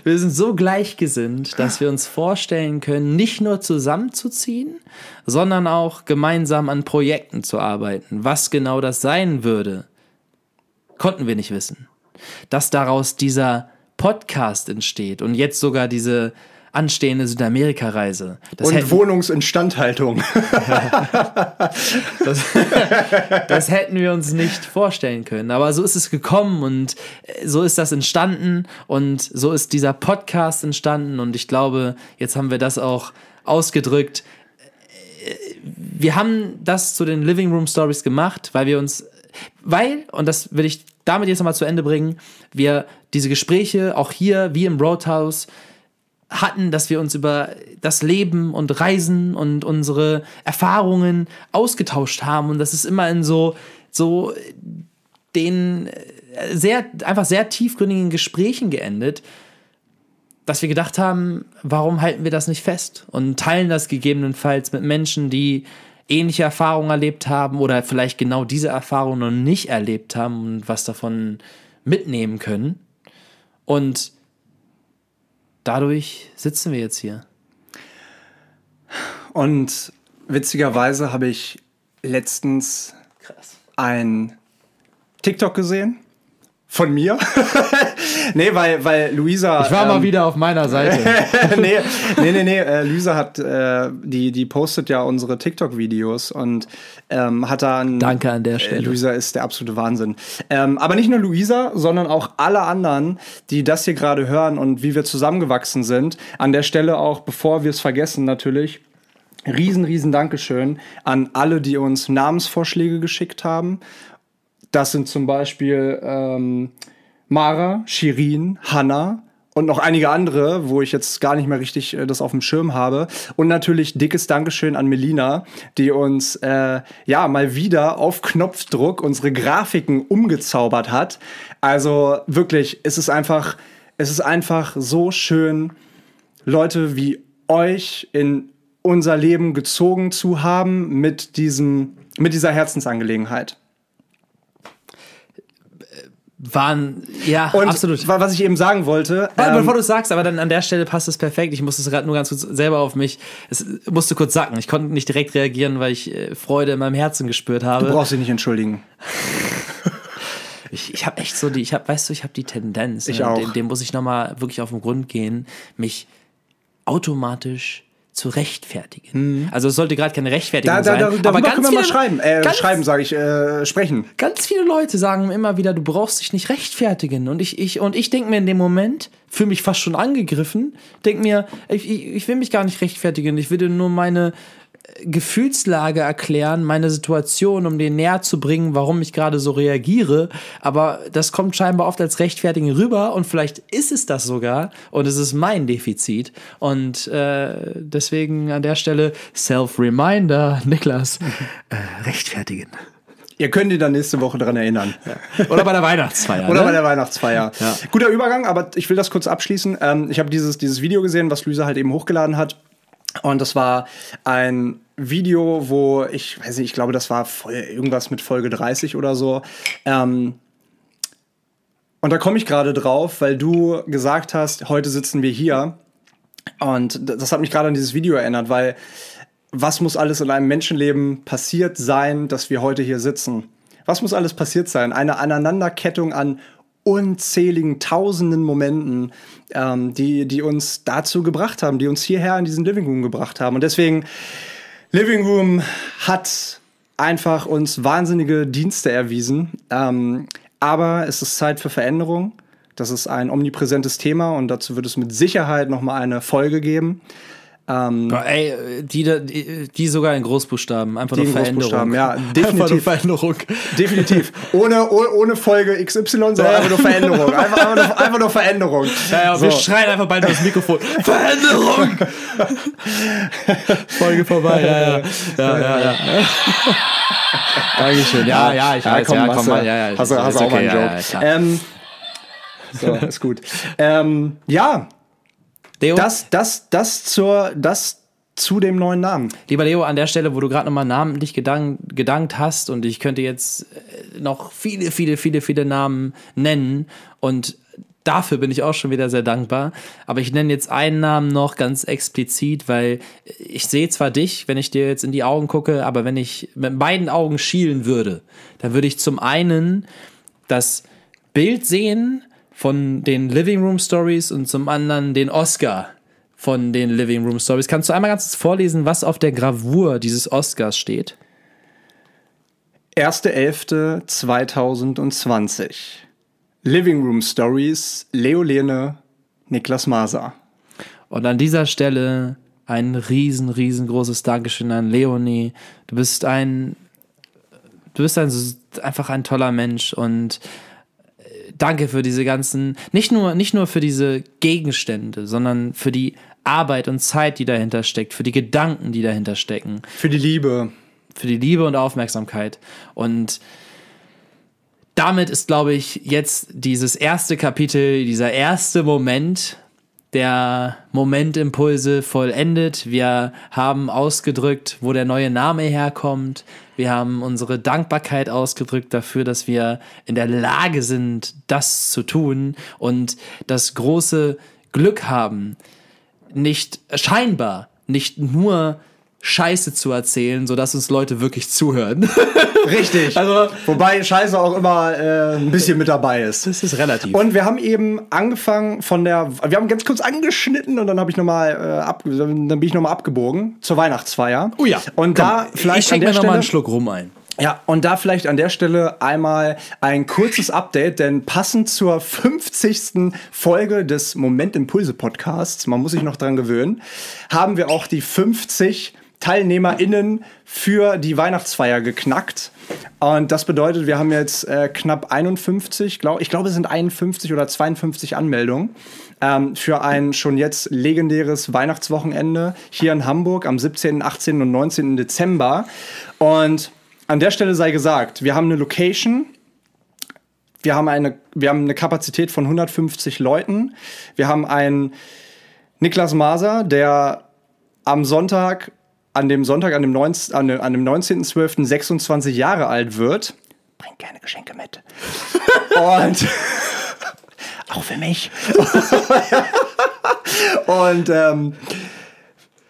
[SPEAKER 1] Wir sind so gleichgesinnt, dass wir uns vorstellen können, nicht nur zusammenzuziehen, sondern auch gemeinsam an Projekten zu arbeiten. Was genau das sein würde, konnten wir nicht wissen. Dass daraus dieser Podcast entsteht und jetzt sogar diese anstehende Südamerika-Reise.
[SPEAKER 2] Und
[SPEAKER 1] hätten-
[SPEAKER 2] Wohnungsinstandhaltung.
[SPEAKER 1] Das, das hätten wir uns nicht vorstellen können. Aber so ist es gekommen und äh, so ist das entstanden und so ist dieser Podcast entstanden. Und ich glaube, jetzt haben wir das auch ausgedrückt. Äh, Wir haben das zu den Living Room Stories gemacht, weil wir uns, weil, und das will ich damit jetzt nochmal zu Ende bringen, wir diese Gespräche auch hier wie im Roadhouse hatten, dass wir uns über das Leben und Reisen und unsere Erfahrungen ausgetauscht haben. Und das ist immer in so so den äh, sehr einfach sehr tiefgründigen Gesprächen geendet, dass wir gedacht haben, warum halten wir das nicht fest? Und teilen das gegebenenfalls mit Menschen, die ähnliche Erfahrungen erlebt haben oder vielleicht genau diese Erfahrungen noch nicht erlebt haben und was davon mitnehmen können. Und dadurch sitzen wir jetzt hier.
[SPEAKER 2] Und witzigerweise habe ich letztens
[SPEAKER 1] Krass.
[SPEAKER 2] ein TikTok gesehen. Von mir. nee, weil, weil Luisa.
[SPEAKER 1] Ich war mal
[SPEAKER 2] ähm,
[SPEAKER 1] wieder auf meiner Seite.
[SPEAKER 2] nee, nee, nee, nee. Äh, Luisa hat, äh, die, die postet ja unsere TikTok-Videos und ähm, hat da ein.
[SPEAKER 1] Danke an der
[SPEAKER 2] Äh,
[SPEAKER 1] Stelle.
[SPEAKER 2] Luisa ist der absolute Wahnsinn. Ähm, aber nicht nur Luisa, sondern auch alle anderen, die das hier gerade hören und wie wir zusammengewachsen sind. An der Stelle auch, bevor wir es vergessen, natürlich. Riesen, riesen Dankeschön an alle, die uns Namensvorschläge geschickt haben. Das sind zum Beispiel ähm, Mara, Shirin, Hanna und noch einige andere, wo ich jetzt gar nicht mehr richtig äh, das auf dem Schirm habe. Und natürlich dickes Dankeschön an Melina, die uns äh, ja mal wieder auf Knopfdruck unsere Grafiken umgezaubert hat. Also wirklich, es ist einfach, es ist einfach so schön, Leute wie euch in unser Leben gezogen zu haben mit diesem, mit dieser Herzensangelegenheit.
[SPEAKER 1] Waren, ja,
[SPEAKER 2] Und
[SPEAKER 1] absolut.
[SPEAKER 2] wa- was ich eben sagen wollte,
[SPEAKER 1] Warte,
[SPEAKER 2] ähm,
[SPEAKER 1] bevor du es sagst, aber dann an der Stelle passt es perfekt. Ich musste es gerade nur ganz kurz selber auf mich. Es musste kurz sacken. Ich konnte nicht direkt reagieren, weil ich äh, Freude in meinem Herzen gespürt
[SPEAKER 2] du
[SPEAKER 1] habe.
[SPEAKER 2] brauchst dich nicht entschuldigen.
[SPEAKER 1] Ich, ich habe echt so die, ich habe, weißt du, ich habe die Tendenz,
[SPEAKER 2] Ich
[SPEAKER 1] ne,
[SPEAKER 2] auch.
[SPEAKER 1] Dem, dem muss ich nochmal wirklich auf den Grund gehen, mich automatisch zu rechtfertigen. Also es sollte gerade keine Rechtfertigung
[SPEAKER 2] Da, da, da,
[SPEAKER 1] sein.
[SPEAKER 2] darüber können wir mal
[SPEAKER 1] viele-
[SPEAKER 2] schreiben. Äh,
[SPEAKER 1] ganz-
[SPEAKER 2] schreiben, sage ich, äh, sprechen.
[SPEAKER 1] Ganz viele Leute sagen immer wieder, du brauchst dich nicht rechtfertigen. Und ich, ich, und ich denke mir in dem Moment, fühle mich fast schon angegriffen, denke mir, ich, ich, ich will mich gar nicht rechtfertigen. Ich will dir nur meine Gefühlslage erklären, meine Situation, um dir näher zu bringen, warum ich gerade so reagiere. Aber das kommt scheinbar oft als Rechtfertigen rüber und vielleicht ist es das sogar und es ist mein Defizit. Und äh, deswegen an der Stelle Self-Reminder, Niklas, äh, rechtfertigen.
[SPEAKER 2] Ihr könnt ihr dann nächste Woche dran erinnern.
[SPEAKER 1] Oder bei der Weihnachtsfeier.
[SPEAKER 2] Oder
[SPEAKER 1] ne?
[SPEAKER 2] bei der Weihnachtsfeier.
[SPEAKER 1] Ja.
[SPEAKER 2] Guter Übergang, aber ich will das kurz abschließen. Ähm, ich habe dieses, dieses Video gesehen, was Luisa halt eben hochgeladen hat. Und das war ein Video, wo ich weiß nicht, ich glaube, das war irgendwas mit Folge 30 oder so. Ähm, und da komme ich gerade drauf, weil du gesagt hast, heute sitzen wir hier. Und das hat mich gerade an dieses Video erinnert, weil was muss alles in einem Menschenleben passiert sein, dass wir heute hier sitzen? Was muss alles passiert sein? Eine Aneinanderkettung an unzähligen, tausenden Momenten, ähm, die, die uns dazu gebracht haben, die uns hierher in diesen Living Room gebracht haben. Und deswegen, Living Room hat einfach uns wahnsinnige Dienste erwiesen. Ähm, aber es ist Zeit für Veränderung. Das ist ein omnipräsentes Thema und dazu wird es mit Sicherheit noch mal eine Folge geben.
[SPEAKER 1] Ja, Ey, die, die, die sogar in Großbuchstaben. Einfach
[SPEAKER 2] Die
[SPEAKER 1] nur Veränderung.
[SPEAKER 2] Ja,
[SPEAKER 1] Einfach nur
[SPEAKER 2] definitiv.
[SPEAKER 1] Veränderung.
[SPEAKER 2] Definitiv. Ohne, ohne, ohne Folge XY, sondern einfach nur Veränderung. Einfach, einfach, nur, einfach nur Veränderung.
[SPEAKER 1] Ja, ja,
[SPEAKER 2] So.
[SPEAKER 1] wir schreien einfach beide das Mikrofon. Veränderung! Folge vorbei, ja, ja. Ja, ja, ja. Dankeschön. Ja, ja, ich weiß, ja, komm
[SPEAKER 2] hast du-
[SPEAKER 1] mal. Ja, ja,
[SPEAKER 2] Hast hast auch mal einen
[SPEAKER 1] ja,
[SPEAKER 2] Joke.
[SPEAKER 1] ja,
[SPEAKER 2] ähm, so, ist gut. ähm, ja,
[SPEAKER 1] Leo,
[SPEAKER 2] das, das, das, zur, das zu dem neuen Namen.
[SPEAKER 1] lieber Leo, an der Stelle, wo du gerade nochmal namentlich gedankt, gedankt hast und ich könnte jetzt äh, noch viele, viele, viele, viele Namen nennen und dafür bin ich auch schon wieder sehr dankbar. Aber ich nenne jetzt einen Namen noch ganz explizit, weil ich sehe zwar dich, wenn ich dir jetzt in die Augen gucke, aber wenn ich mit beiden Augen schielen würde, dann würde ich zum einen das Bild sehen von den Living Room Stories und zum anderen den Oscar von den Living Room Stories. Kannst du einmal ganz kurz vorlesen, was auf der Gravur dieses Oscars steht?
[SPEAKER 2] 1.11.2020. Living Room Stories, Leo Lene, Niklas Maser.
[SPEAKER 1] Und an dieser Stelle ein riesen, riesengroßes Dankeschön an Leonie. Du bist ein, du bist ein, einfach ein toller Mensch und danke für diese ganzen, nicht nur, nicht nur für diese Gegenstände, sondern für die Arbeit und Zeit, die dahinter steckt, für die Gedanken, die dahinter stecken.
[SPEAKER 2] Für die Liebe.
[SPEAKER 1] für die Liebe und Aufmerksamkeit. Und damit ist, glaube ich, jetzt dieses erste Kapitel, dieser erste Moment der Momentimpulse vollendet. Wir haben ausgedrückt, wo der neue Name herkommt. Wir haben unsere Dankbarkeit ausgedrückt dafür, dass wir in der Lage sind, das zu tun und das große Glück haben, nicht scheinbar nicht nur Scheiße zu erzählen, sodass uns Leute wirklich zuhören.
[SPEAKER 2] Richtig.
[SPEAKER 1] Also-
[SPEAKER 2] Wobei Scheiße auch immer äh, ein bisschen mit dabei ist.
[SPEAKER 1] Das ist relativ.
[SPEAKER 2] Und wir haben eben angefangen von der, wir haben ganz kurz angeschnitten und dann habe ich noch mal, äh, ab, dann bin ich nochmal abgebogen zur Weihnachtsfeier.
[SPEAKER 1] oh ja.
[SPEAKER 2] Und da vielleicht
[SPEAKER 1] ich
[SPEAKER 2] an
[SPEAKER 1] schenke
[SPEAKER 2] der
[SPEAKER 1] mir noch mal
[SPEAKER 2] Stelle,
[SPEAKER 1] einen Schluck rum ein.
[SPEAKER 2] ja, und da vielleicht an der Stelle einmal ein kurzes Update, denn passend zur 50. Folge des Moment Impulse Podcasts, man muss sich noch dran gewöhnen, haben wir auch die 50 TeilnehmerInnen für die Weihnachtsfeier geknackt. Und das bedeutet, wir haben jetzt äh, knapp 51, glaub, ich glaube, es sind 51 oder 52 Anmeldungen ähm, für ein schon jetzt legendäres Weihnachtswochenende hier in Hamburg am 17., 18. und 19. Dezember. Und an der Stelle sei gesagt, wir haben eine Location, wir haben eine, wir haben eine Kapazität von 150 Leuten. Wir haben einen Niklas Maser, der am Sonntag, an dem Sonntag, an dem, 19, an dem, an dem 19.12. 26 Jahre alt wird. Bringt gerne Geschenke mit. Und auch für mich. Und ähm,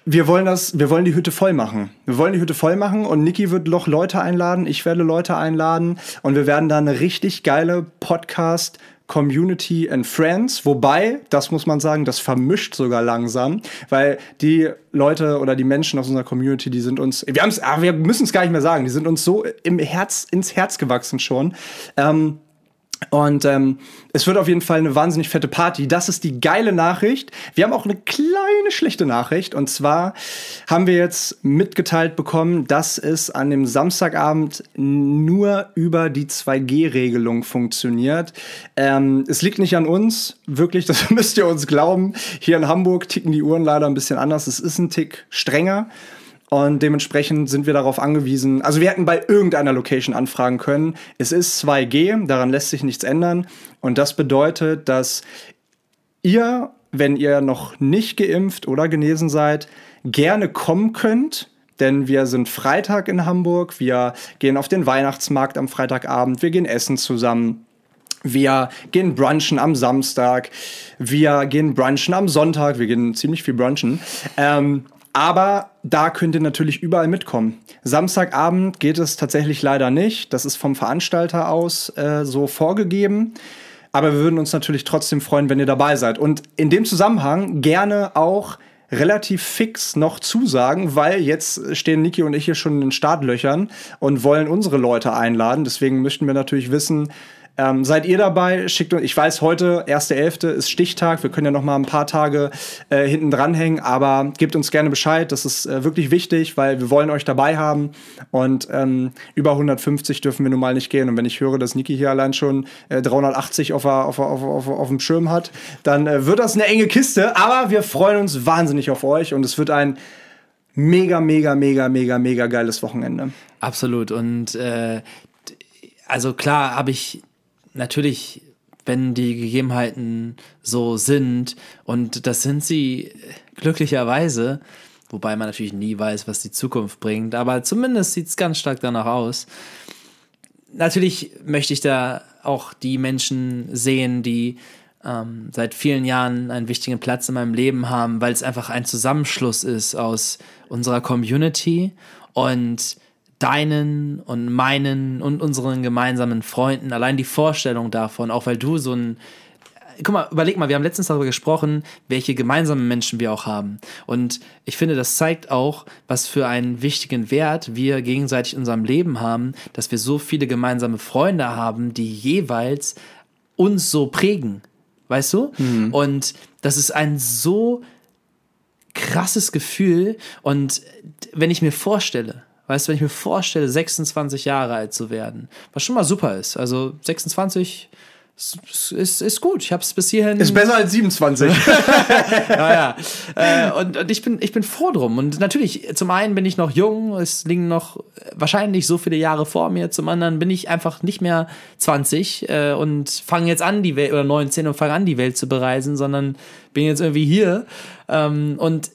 [SPEAKER 2] wir wollen das, wir wollen die Hütte voll machen. Wir wollen die Hütte voll machen und Niki wird noch Leute einladen, ich werde Leute einladen und wir werden da eine richtig geile Podcast Community and Friends. Wobei, das muss man sagen, das vermischt sogar langsam, weil die Leute oder die Menschen aus unserer Community, die sind uns, wir, ah, wir müssen es gar nicht mehr sagen, die sind uns so im Herz, ins Herz gewachsen schon. Ähm, und ähm, es wird auf jeden Fall eine wahnsinnig fette Party. Das ist die geile Nachricht. Wir haben auch eine kleine schlechte Nachricht. Und zwar haben wir jetzt mitgeteilt bekommen, dass es an dem Samstagabend nur über die 2G-Regelung funktioniert. Ähm, es liegt nicht an uns, wirklich, das müsst ihr uns glauben. Hier in Hamburg ticken die Uhren leider ein bisschen anders. Es ist ein Tick strenger. Und dementsprechend sind wir darauf angewiesen. Also wir hätten bei irgendeiner Location anfragen können. Es ist 2G, daran lässt sich nichts ändern. Und das bedeutet, dass ihr, wenn ihr noch nicht geimpft oder genesen seid, gerne kommen könnt. Denn wir sind Freitag in Hamburg. Wir gehen auf den Weihnachtsmarkt am Freitagabend. Wir gehen essen zusammen. Wir gehen brunchen am Samstag. Wir gehen brunchen am Sonntag. Wir gehen ziemlich viel brunchen. Ähm, aber da könnt ihr natürlich überall mitkommen. Samstagabend geht es tatsächlich leider nicht. Das ist vom Veranstalter aus äh, so vorgegeben. Aber wir würden uns natürlich trotzdem freuen, wenn ihr dabei seid. Und in dem Zusammenhang gerne auch relativ fix noch zusagen, weil jetzt stehen Niki und ich hier schon in den Startlöchern und wollen unsere Leute einladen. Deswegen möchten wir natürlich wissen, ähm, seid ihr dabei? Schickt uns, ich weiß, heute, 1.11. ist Stichtag. Wir können ja noch mal ein paar Tage äh, hinten dranhängen, aber gebt uns gerne Bescheid. Das ist äh, wirklich wichtig, weil wir wollen euch dabei haben. Und ähm, über 150 dürfen wir nun mal nicht gehen. Und wenn ich höre, dass Niki hier allein schon äh, 380 auf, auf, auf, auf, auf dem Schirm hat, dann äh, wird das eine enge Kiste. Aber wir freuen uns wahnsinnig auf euch und es wird ein mega, mega, mega, mega, mega geiles Wochenende.
[SPEAKER 1] Absolut. Und äh, also klar habe ich natürlich, wenn die Gegebenheiten so sind, und das sind sie glücklicherweise, wobei man natürlich nie weiß, was die Zukunft bringt, aber zumindest sieht es ganz stark danach aus. Natürlich möchte ich da auch die Menschen sehen, die ähm, seit vielen Jahren einen wichtigen Platz in meinem Leben haben, weil es einfach ein Zusammenschluss ist aus unserer Community und deinen und meinen und unseren gemeinsamen Freunden. Allein die Vorstellung davon, auch weil du so ein guck mal, überleg mal, wir haben letztens darüber gesprochen, welche gemeinsamen Menschen wir auch haben. Und ich finde, das zeigt auch, was für einen wichtigen Wert wir gegenseitig in unserem Leben haben, dass wir so viele gemeinsame Freunde haben, die jeweils uns so prägen. Weißt du? Mhm. Und das ist ein so krasses Gefühl. Und wenn ich mir vorstelle, Weißt du, wenn ich mir vorstelle, 26 Jahre alt zu werden, was schon mal super ist. Also 26 ist, ist, ist gut. Ich habe es bis hierhin.
[SPEAKER 2] Ist besser als 27.
[SPEAKER 1] naja. Äh, und, und ich bin, ich bin froh drum. Und natürlich, zum einen bin ich noch jung, es liegen noch wahrscheinlich so viele Jahre vor mir. Zum anderen bin ich einfach nicht mehr 20 äh, und fange jetzt an, die Welt, oder 19 und fange an, die Welt zu bereisen, sondern bin jetzt irgendwie hier. Ähm, und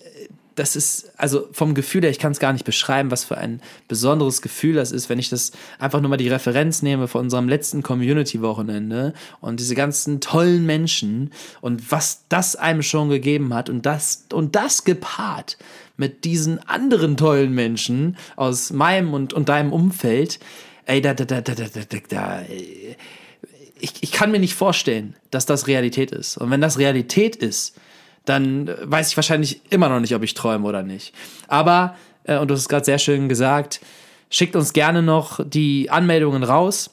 [SPEAKER 1] das ist, also vom Gefühl her, ich kann es gar nicht beschreiben, was für ein besonderes Gefühl das ist, wenn ich das einfach nur mal die Referenz nehme von unserem letzten Community-Wochenende und diese ganzen tollen Menschen und was das einem schon gegeben hat und das, und das gepaart mit diesen anderen tollen Menschen aus meinem und, und deinem Umfeld, ey, da, da, da, da, da, da, da ich, ich kann mir nicht vorstellen, dass das Realität ist. Und wenn das Realität ist, dann weiß ich wahrscheinlich immer noch nicht, ob ich träume oder nicht. Aber, äh, und du hast es gerade sehr schön gesagt, schickt uns gerne noch die Anmeldungen raus.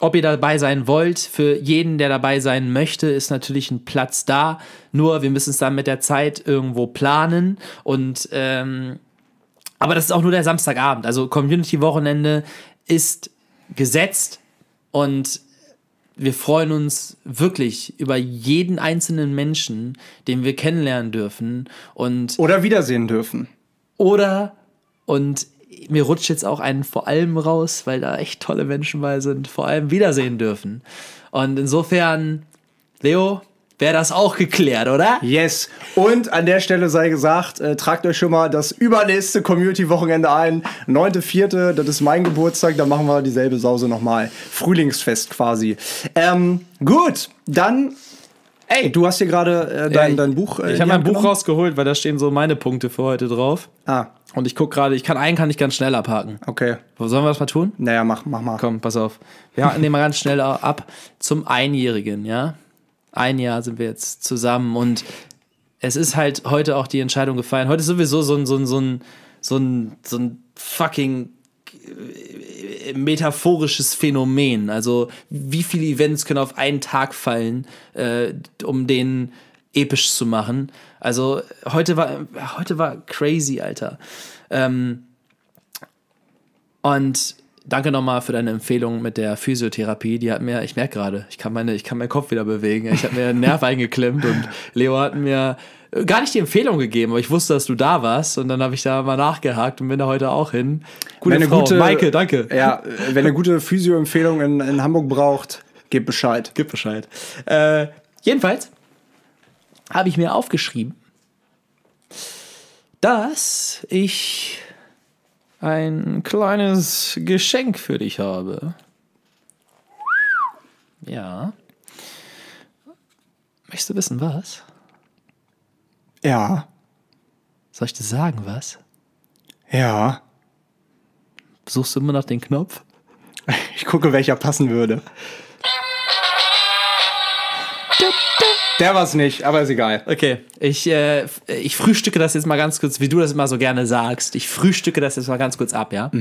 [SPEAKER 1] Ob ihr dabei sein wollt, für jeden, der dabei sein möchte, ist natürlich ein Platz da. Nur wir müssen es dann mit der Zeit irgendwo planen. Und ähm, aber das ist auch nur der Samstagabend. Also Community-Wochenende ist gesetzt und wir freuen uns wirklich über jeden einzelnen Menschen, den wir kennenlernen dürfen und
[SPEAKER 2] oder wiedersehen dürfen.
[SPEAKER 1] Oder und mir rutscht jetzt auch einen vor allem raus, weil da echt tolle Menschen bei sind, vor allem wiedersehen dürfen. Und insofern, Leo, wäre das auch geklärt, oder?
[SPEAKER 2] Yes. Und an der Stelle sei gesagt, äh, tragt euch schon mal das übernächste Community-Wochenende ein. 9.4., das ist mein Geburtstag, da machen wir dieselbe Sause nochmal. Frühlingsfest quasi. Ähm, gut, dann Ey, du hast hier gerade äh, dein, dein Buch. äh,
[SPEAKER 1] ich habe mein Buch rausgeholt, weil da stehen so meine Punkte für heute drauf.
[SPEAKER 2] Ah,
[SPEAKER 1] Und ich gucke gerade, ich kann einen kann ich ganz schnell abhaken.
[SPEAKER 2] okay.
[SPEAKER 1] Sollen wir das mal tun?
[SPEAKER 2] Naja, mach, mach mal.
[SPEAKER 1] Komm, pass auf. Wir haken den mal ganz schnell ab zum Einjährigen, ja? Ein Jahr sind wir jetzt zusammen und es ist halt heute auch die Entscheidung gefallen. Heute ist sowieso so ein, so ein, so ein, so ein, so ein fucking äh, metaphorisches Phänomen. Also, wie viele Events können auf einen Tag fallen, äh, um den episch zu machen? Also, heute war, heute war crazy, Alter. Ähm, und danke nochmal für deine Empfehlung mit der Physiotherapie. Die hat mir, ich merke gerade, ich kann meine, ich kann meinen Kopf wieder bewegen. Ich habe mir einen Nerv eingeklemmt und Leo hat mir äh, gar nicht die Empfehlung gegeben, aber ich wusste, dass du da warst und dann habe ich da mal nachgehakt und bin da heute auch hin. Gute
[SPEAKER 2] Wenn eine
[SPEAKER 1] Frau.
[SPEAKER 2] gute-
[SPEAKER 1] Maike, danke.
[SPEAKER 2] Ja, wenn eine gute Physio-Empfehlung in, in Hamburg braucht, gebt Bescheid.
[SPEAKER 1] Gib Bescheid. Äh, jedenfalls habe ich mir aufgeschrieben, dass ich ein kleines Geschenk für dich habe. Ja. Möchtest du wissen, was?
[SPEAKER 2] Ja,
[SPEAKER 1] Soll ich dir sagen, was?
[SPEAKER 2] ja.
[SPEAKER 1] Suchst du immer noch den Knopf?
[SPEAKER 2] Ich gucke, welcher passen würde. Der war's nicht, aber ist egal.
[SPEAKER 1] Okay, ich, äh, ich frühstücke das jetzt mal ganz kurz, wie du das immer so gerne sagst. Ich frühstücke das jetzt mal ganz kurz ab, ja?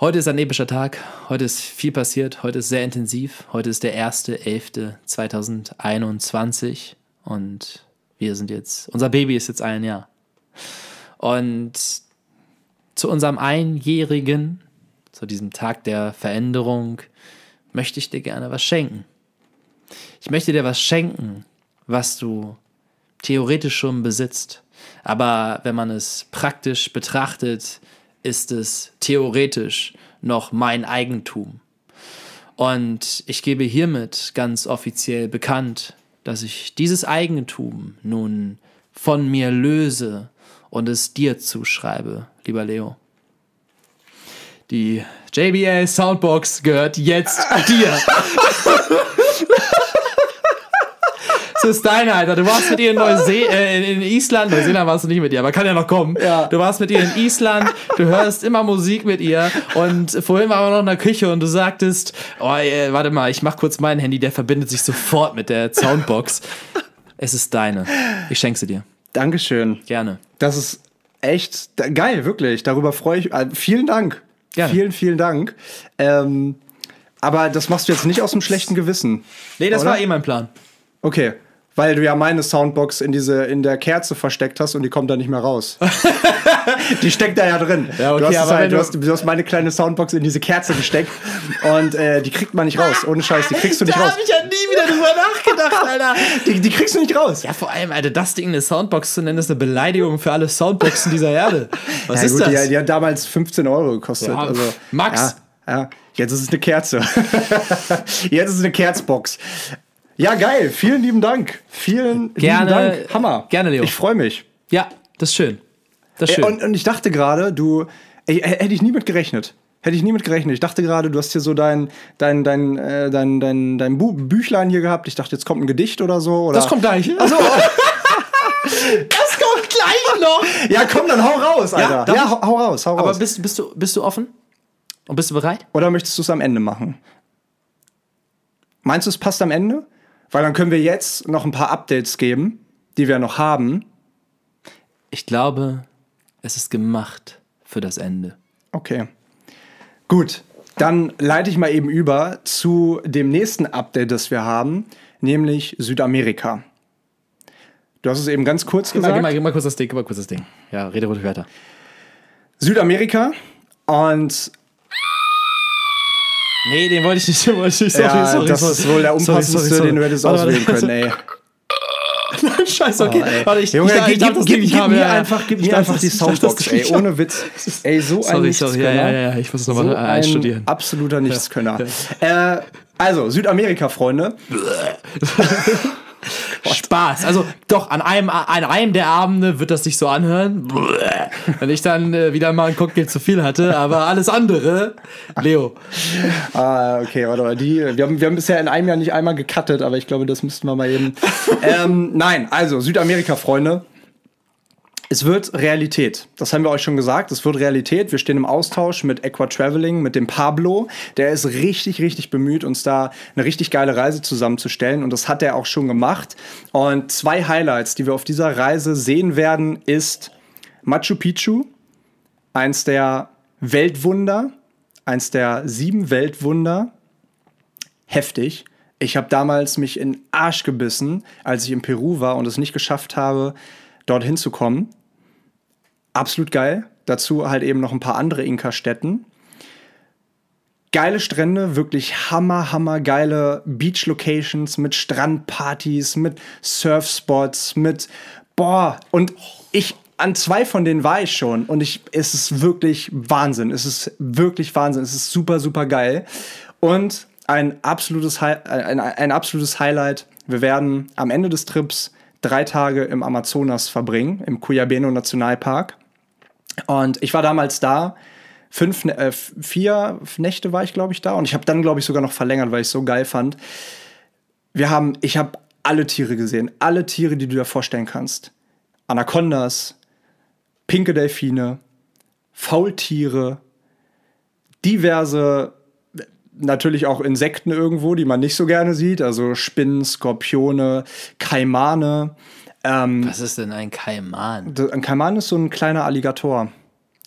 [SPEAKER 1] Heute ist ein epischer Tag. Heute ist viel passiert. Heute ist sehr intensiv. Heute ist der 1.11.2021 und wir sind jetzt, unser Baby ist jetzt ein Jahr. Und zu unserem Einjährigen, zu diesem Tag der Veränderung, möchte ich dir gerne was schenken. Ich möchte dir was schenken, was du theoretisch schon besitzt. Aber wenn man es praktisch betrachtet, ist es theoretisch noch mein Eigentum. Und ich gebe hiermit ganz offiziell bekannt, dass ich dieses Eigentum nun von mir löse und es dir zuschreibe, lieber Leo. Die JBL Soundbox gehört jetzt dir. Das ist deine, Alter. Du warst mit ihr in, Neuse äh, in Island. Neuseeland warst du nicht mit ihr, aber kann ja noch kommen.
[SPEAKER 2] Ja.
[SPEAKER 1] Du warst mit ihr in Island, du hörst immer Musik mit ihr und vorhin waren wir noch in der Küche und du sagtest, oh, ey, warte mal, ich mach kurz mein Handy, der verbindet sich sofort mit der Soundbox. Es ist deine. Ich schenke sie dir.
[SPEAKER 2] Dankeschön.
[SPEAKER 1] Gerne.
[SPEAKER 2] Das ist echt geil, wirklich. Darüber freue ich. Äh, vielen Dank.
[SPEAKER 1] Gerne.
[SPEAKER 2] Vielen, vielen Dank. Ähm, aber das machst du jetzt nicht aus dem schlechten Gewissen.
[SPEAKER 1] Nee, das
[SPEAKER 2] Oder?
[SPEAKER 1] war eh mein Plan.
[SPEAKER 2] Okay. Weil du ja meine Soundbox in diese in der Kerze versteckt hast und die kommt da nicht mehr raus. die steckt da ja drin.
[SPEAKER 1] Ja, okay,
[SPEAKER 2] du, hast halt, du, hast, du hast meine kleine Soundbox in diese Kerze gesteckt und äh, die kriegt man nicht raus. Ohne Scheiß, die kriegst du nicht
[SPEAKER 1] da
[SPEAKER 2] raus.
[SPEAKER 1] habe ich ja nie wieder drüber nachgedacht, Alter.
[SPEAKER 2] Die, die kriegst du nicht raus.
[SPEAKER 1] Ja, vor allem, Alter, das Ding eine Soundbox zu nennen, ist eine Beleidigung für alle Soundboxen dieser Erde. Was
[SPEAKER 2] ja,
[SPEAKER 1] ist
[SPEAKER 2] gut,
[SPEAKER 1] das?
[SPEAKER 2] Die, die hat damals 15 Euro gekostet.
[SPEAKER 1] Ja,
[SPEAKER 2] also,
[SPEAKER 1] Max.
[SPEAKER 2] Ja, ja, jetzt ist es eine Kerze. jetzt ist es eine Kerzbox. Ja, geil. Vielen lieben Dank. Vielen
[SPEAKER 1] Gerne-
[SPEAKER 2] lieben Dank. Hammer.
[SPEAKER 1] gerne, Leo.
[SPEAKER 2] Ich freue mich.
[SPEAKER 1] Ja, das ist schön. Das ist
[SPEAKER 2] Ey,
[SPEAKER 1] schön.
[SPEAKER 2] und, und ich dachte gerade, du, ey, hätte ich nie mit gerechnet. Hätte ich nie mit gerechnet. Ich dachte gerade, du hast hier so dein, dein, dein, äh, dein, dein, dein Bu Büchlein hier gehabt. Ich dachte, jetzt kommt ein Gedicht oder so. Oder
[SPEAKER 1] das kommt gleich.
[SPEAKER 2] Achso,
[SPEAKER 1] Das kommt gleich noch.
[SPEAKER 2] ja, komm, dann hau raus, Alter. Ja,
[SPEAKER 1] ich?
[SPEAKER 2] hau, hau raus, hau
[SPEAKER 1] Aber
[SPEAKER 2] raus.
[SPEAKER 1] bist, bist, du, bist du offen? Und bist du bereit?
[SPEAKER 2] Oder möchtest du es am Ende machen? Meinst du, es passt am Ende? Weil dann können wir jetzt noch ein paar Updates geben, die wir noch haben.
[SPEAKER 1] Ich glaube, es ist gemacht für das Ende.
[SPEAKER 2] Okay. Gut, dann leite ich mal eben über zu dem nächsten Update, das wir haben, nämlich Südamerika. Du hast es eben ganz kurz
[SPEAKER 1] Gib mal,
[SPEAKER 2] gesagt.
[SPEAKER 1] gib, mal, gib mal kurz das Ding, gib mal kurz das Ding. Ja, rede ruhig weiter.
[SPEAKER 2] Südamerika und
[SPEAKER 1] Nee, den wollte ich nicht, den wollte ich nicht. Sorry,
[SPEAKER 2] ja,
[SPEAKER 1] sorry,
[SPEAKER 2] das
[SPEAKER 1] sorry.
[SPEAKER 2] ist wohl der
[SPEAKER 1] Sorry, sorry,
[SPEAKER 2] unpassendste,
[SPEAKER 1] sorry.
[SPEAKER 2] den du hättest
[SPEAKER 1] Warte,
[SPEAKER 2] auswählen können, ey.
[SPEAKER 1] Scheiße, okay.
[SPEAKER 2] Oh.
[SPEAKER 1] Warte, ich,
[SPEAKER 2] Junge,
[SPEAKER 1] ich, ich darf
[SPEAKER 2] gib,
[SPEAKER 1] das
[SPEAKER 2] gib, gib mir
[SPEAKER 1] ja,
[SPEAKER 2] einfach, gib
[SPEAKER 1] Ich
[SPEAKER 2] mir einfach die
[SPEAKER 1] ich
[SPEAKER 2] Soundbox, ey, ohne Witz. Ey, so ein
[SPEAKER 1] Sorry, sorry, ja, ja, ja, ich muss es
[SPEAKER 2] So
[SPEAKER 1] nochmal
[SPEAKER 2] ein
[SPEAKER 1] einstudieren.
[SPEAKER 2] absoluter Nichtskönner. Äh, also, Südamerika, Freunde.
[SPEAKER 1] Spaß. Also doch, an einem, an einem der Abende wird das sich so anhören, wenn ich dann äh, wieder mal einen Cocktail zu viel hatte, aber alles andere, Leo.
[SPEAKER 2] Ah, okay, warte mal, die, wir haben, wir haben bisher in einem Jahr nicht einmal gecuttet, aber ich glaube, das müssten wir mal eben. ähm, nein, also Südamerika, Freunde. Es wird Realität. Das haben wir euch schon gesagt. Es wird Realität. Wir stehen im Austausch mit Equa Traveling, mit dem Pablo. Der ist richtig, richtig bemüht, uns da eine richtig geile Reise zusammenzustellen. Und das hat er auch schon gemacht. Und zwei Highlights, die wir auf dieser Reise sehen werden, ist Machu Picchu, eins der Weltwunder, eins der sieben Weltwunder. Heftig. Ich habe damals mich in Arsch gebissen, als ich in Peru war und es nicht geschafft habe, dorthin zu kommen absolut geil. Dazu halt eben noch ein paar andere Inka-Städten. Geile Strände, wirklich hammer, hammer geile Beach-Locations mit Strandpartys, mit Surfspots, mit boah. Und ich, an zwei von denen war ich schon und ich, es ist wirklich Wahnsinn. Es ist wirklich Wahnsinn. Es ist super, super geil. Und ein absolutes, ein, ein absolutes Highlight. Wir werden am Ende des Trips drei Tage im Amazonas verbringen, im Cuyabeno Nationalpark. Und ich war damals da. Fünf, äh, vier Nächte war ich, glaube ich, da. Und ich habe dann, glaube ich, sogar noch verlängert, weil ich es so geil fand. Wir haben, ich habe alle Tiere gesehen. Alle Tiere, die du dir vorstellen kannst. Anacondas, pinke Delfine, Faultiere, diverse, natürlich auch Insekten irgendwo, die man nicht so gerne sieht. Also Spinnen, Skorpione, Kaimane.
[SPEAKER 1] Ähm, Was ist denn ein Kaiman?
[SPEAKER 2] Ein Kaiman ist so ein kleiner Alligator.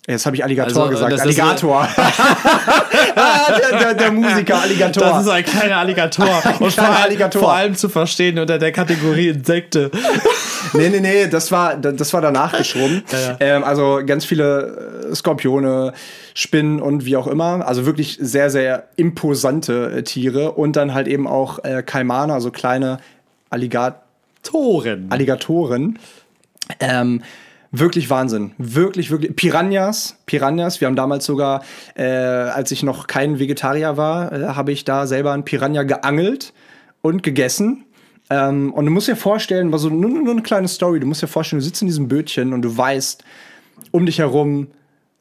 [SPEAKER 2] Jetzt habe ich Alligator also, gesagt. Alligator. ah, der, der, der, Musiker Alligator.
[SPEAKER 1] Das ist ein kleiner Alligator. Ein Und kleiner vor, Alligator. vor allem zu verstehen unter der Kategorie Insekte.
[SPEAKER 2] nee, nee, nee, das war, das war danach geschoben. Ja, ja. Ähm, also ganz viele äh, Skorpione, Spinnen und wie auch immer. Also wirklich sehr, sehr imposante äh, Tiere. Und dann halt eben auch äh, Kaimane, also kleine Alligatoren.
[SPEAKER 1] Alligatoren.
[SPEAKER 2] Alligatoren. Ähm, wirklich Wahnsinn. Wirklich, wirklich. Piranhas. Piranhas. Wir haben damals sogar, äh, als ich noch kein Vegetarier war, äh, habe ich da selber ein Piranha geangelt und gegessen. Ähm, und du musst dir vorstellen, war nur, nur eine kleine Story. Du musst dir vorstellen, du sitzt in diesem Bötchen und du weißt, um dich herum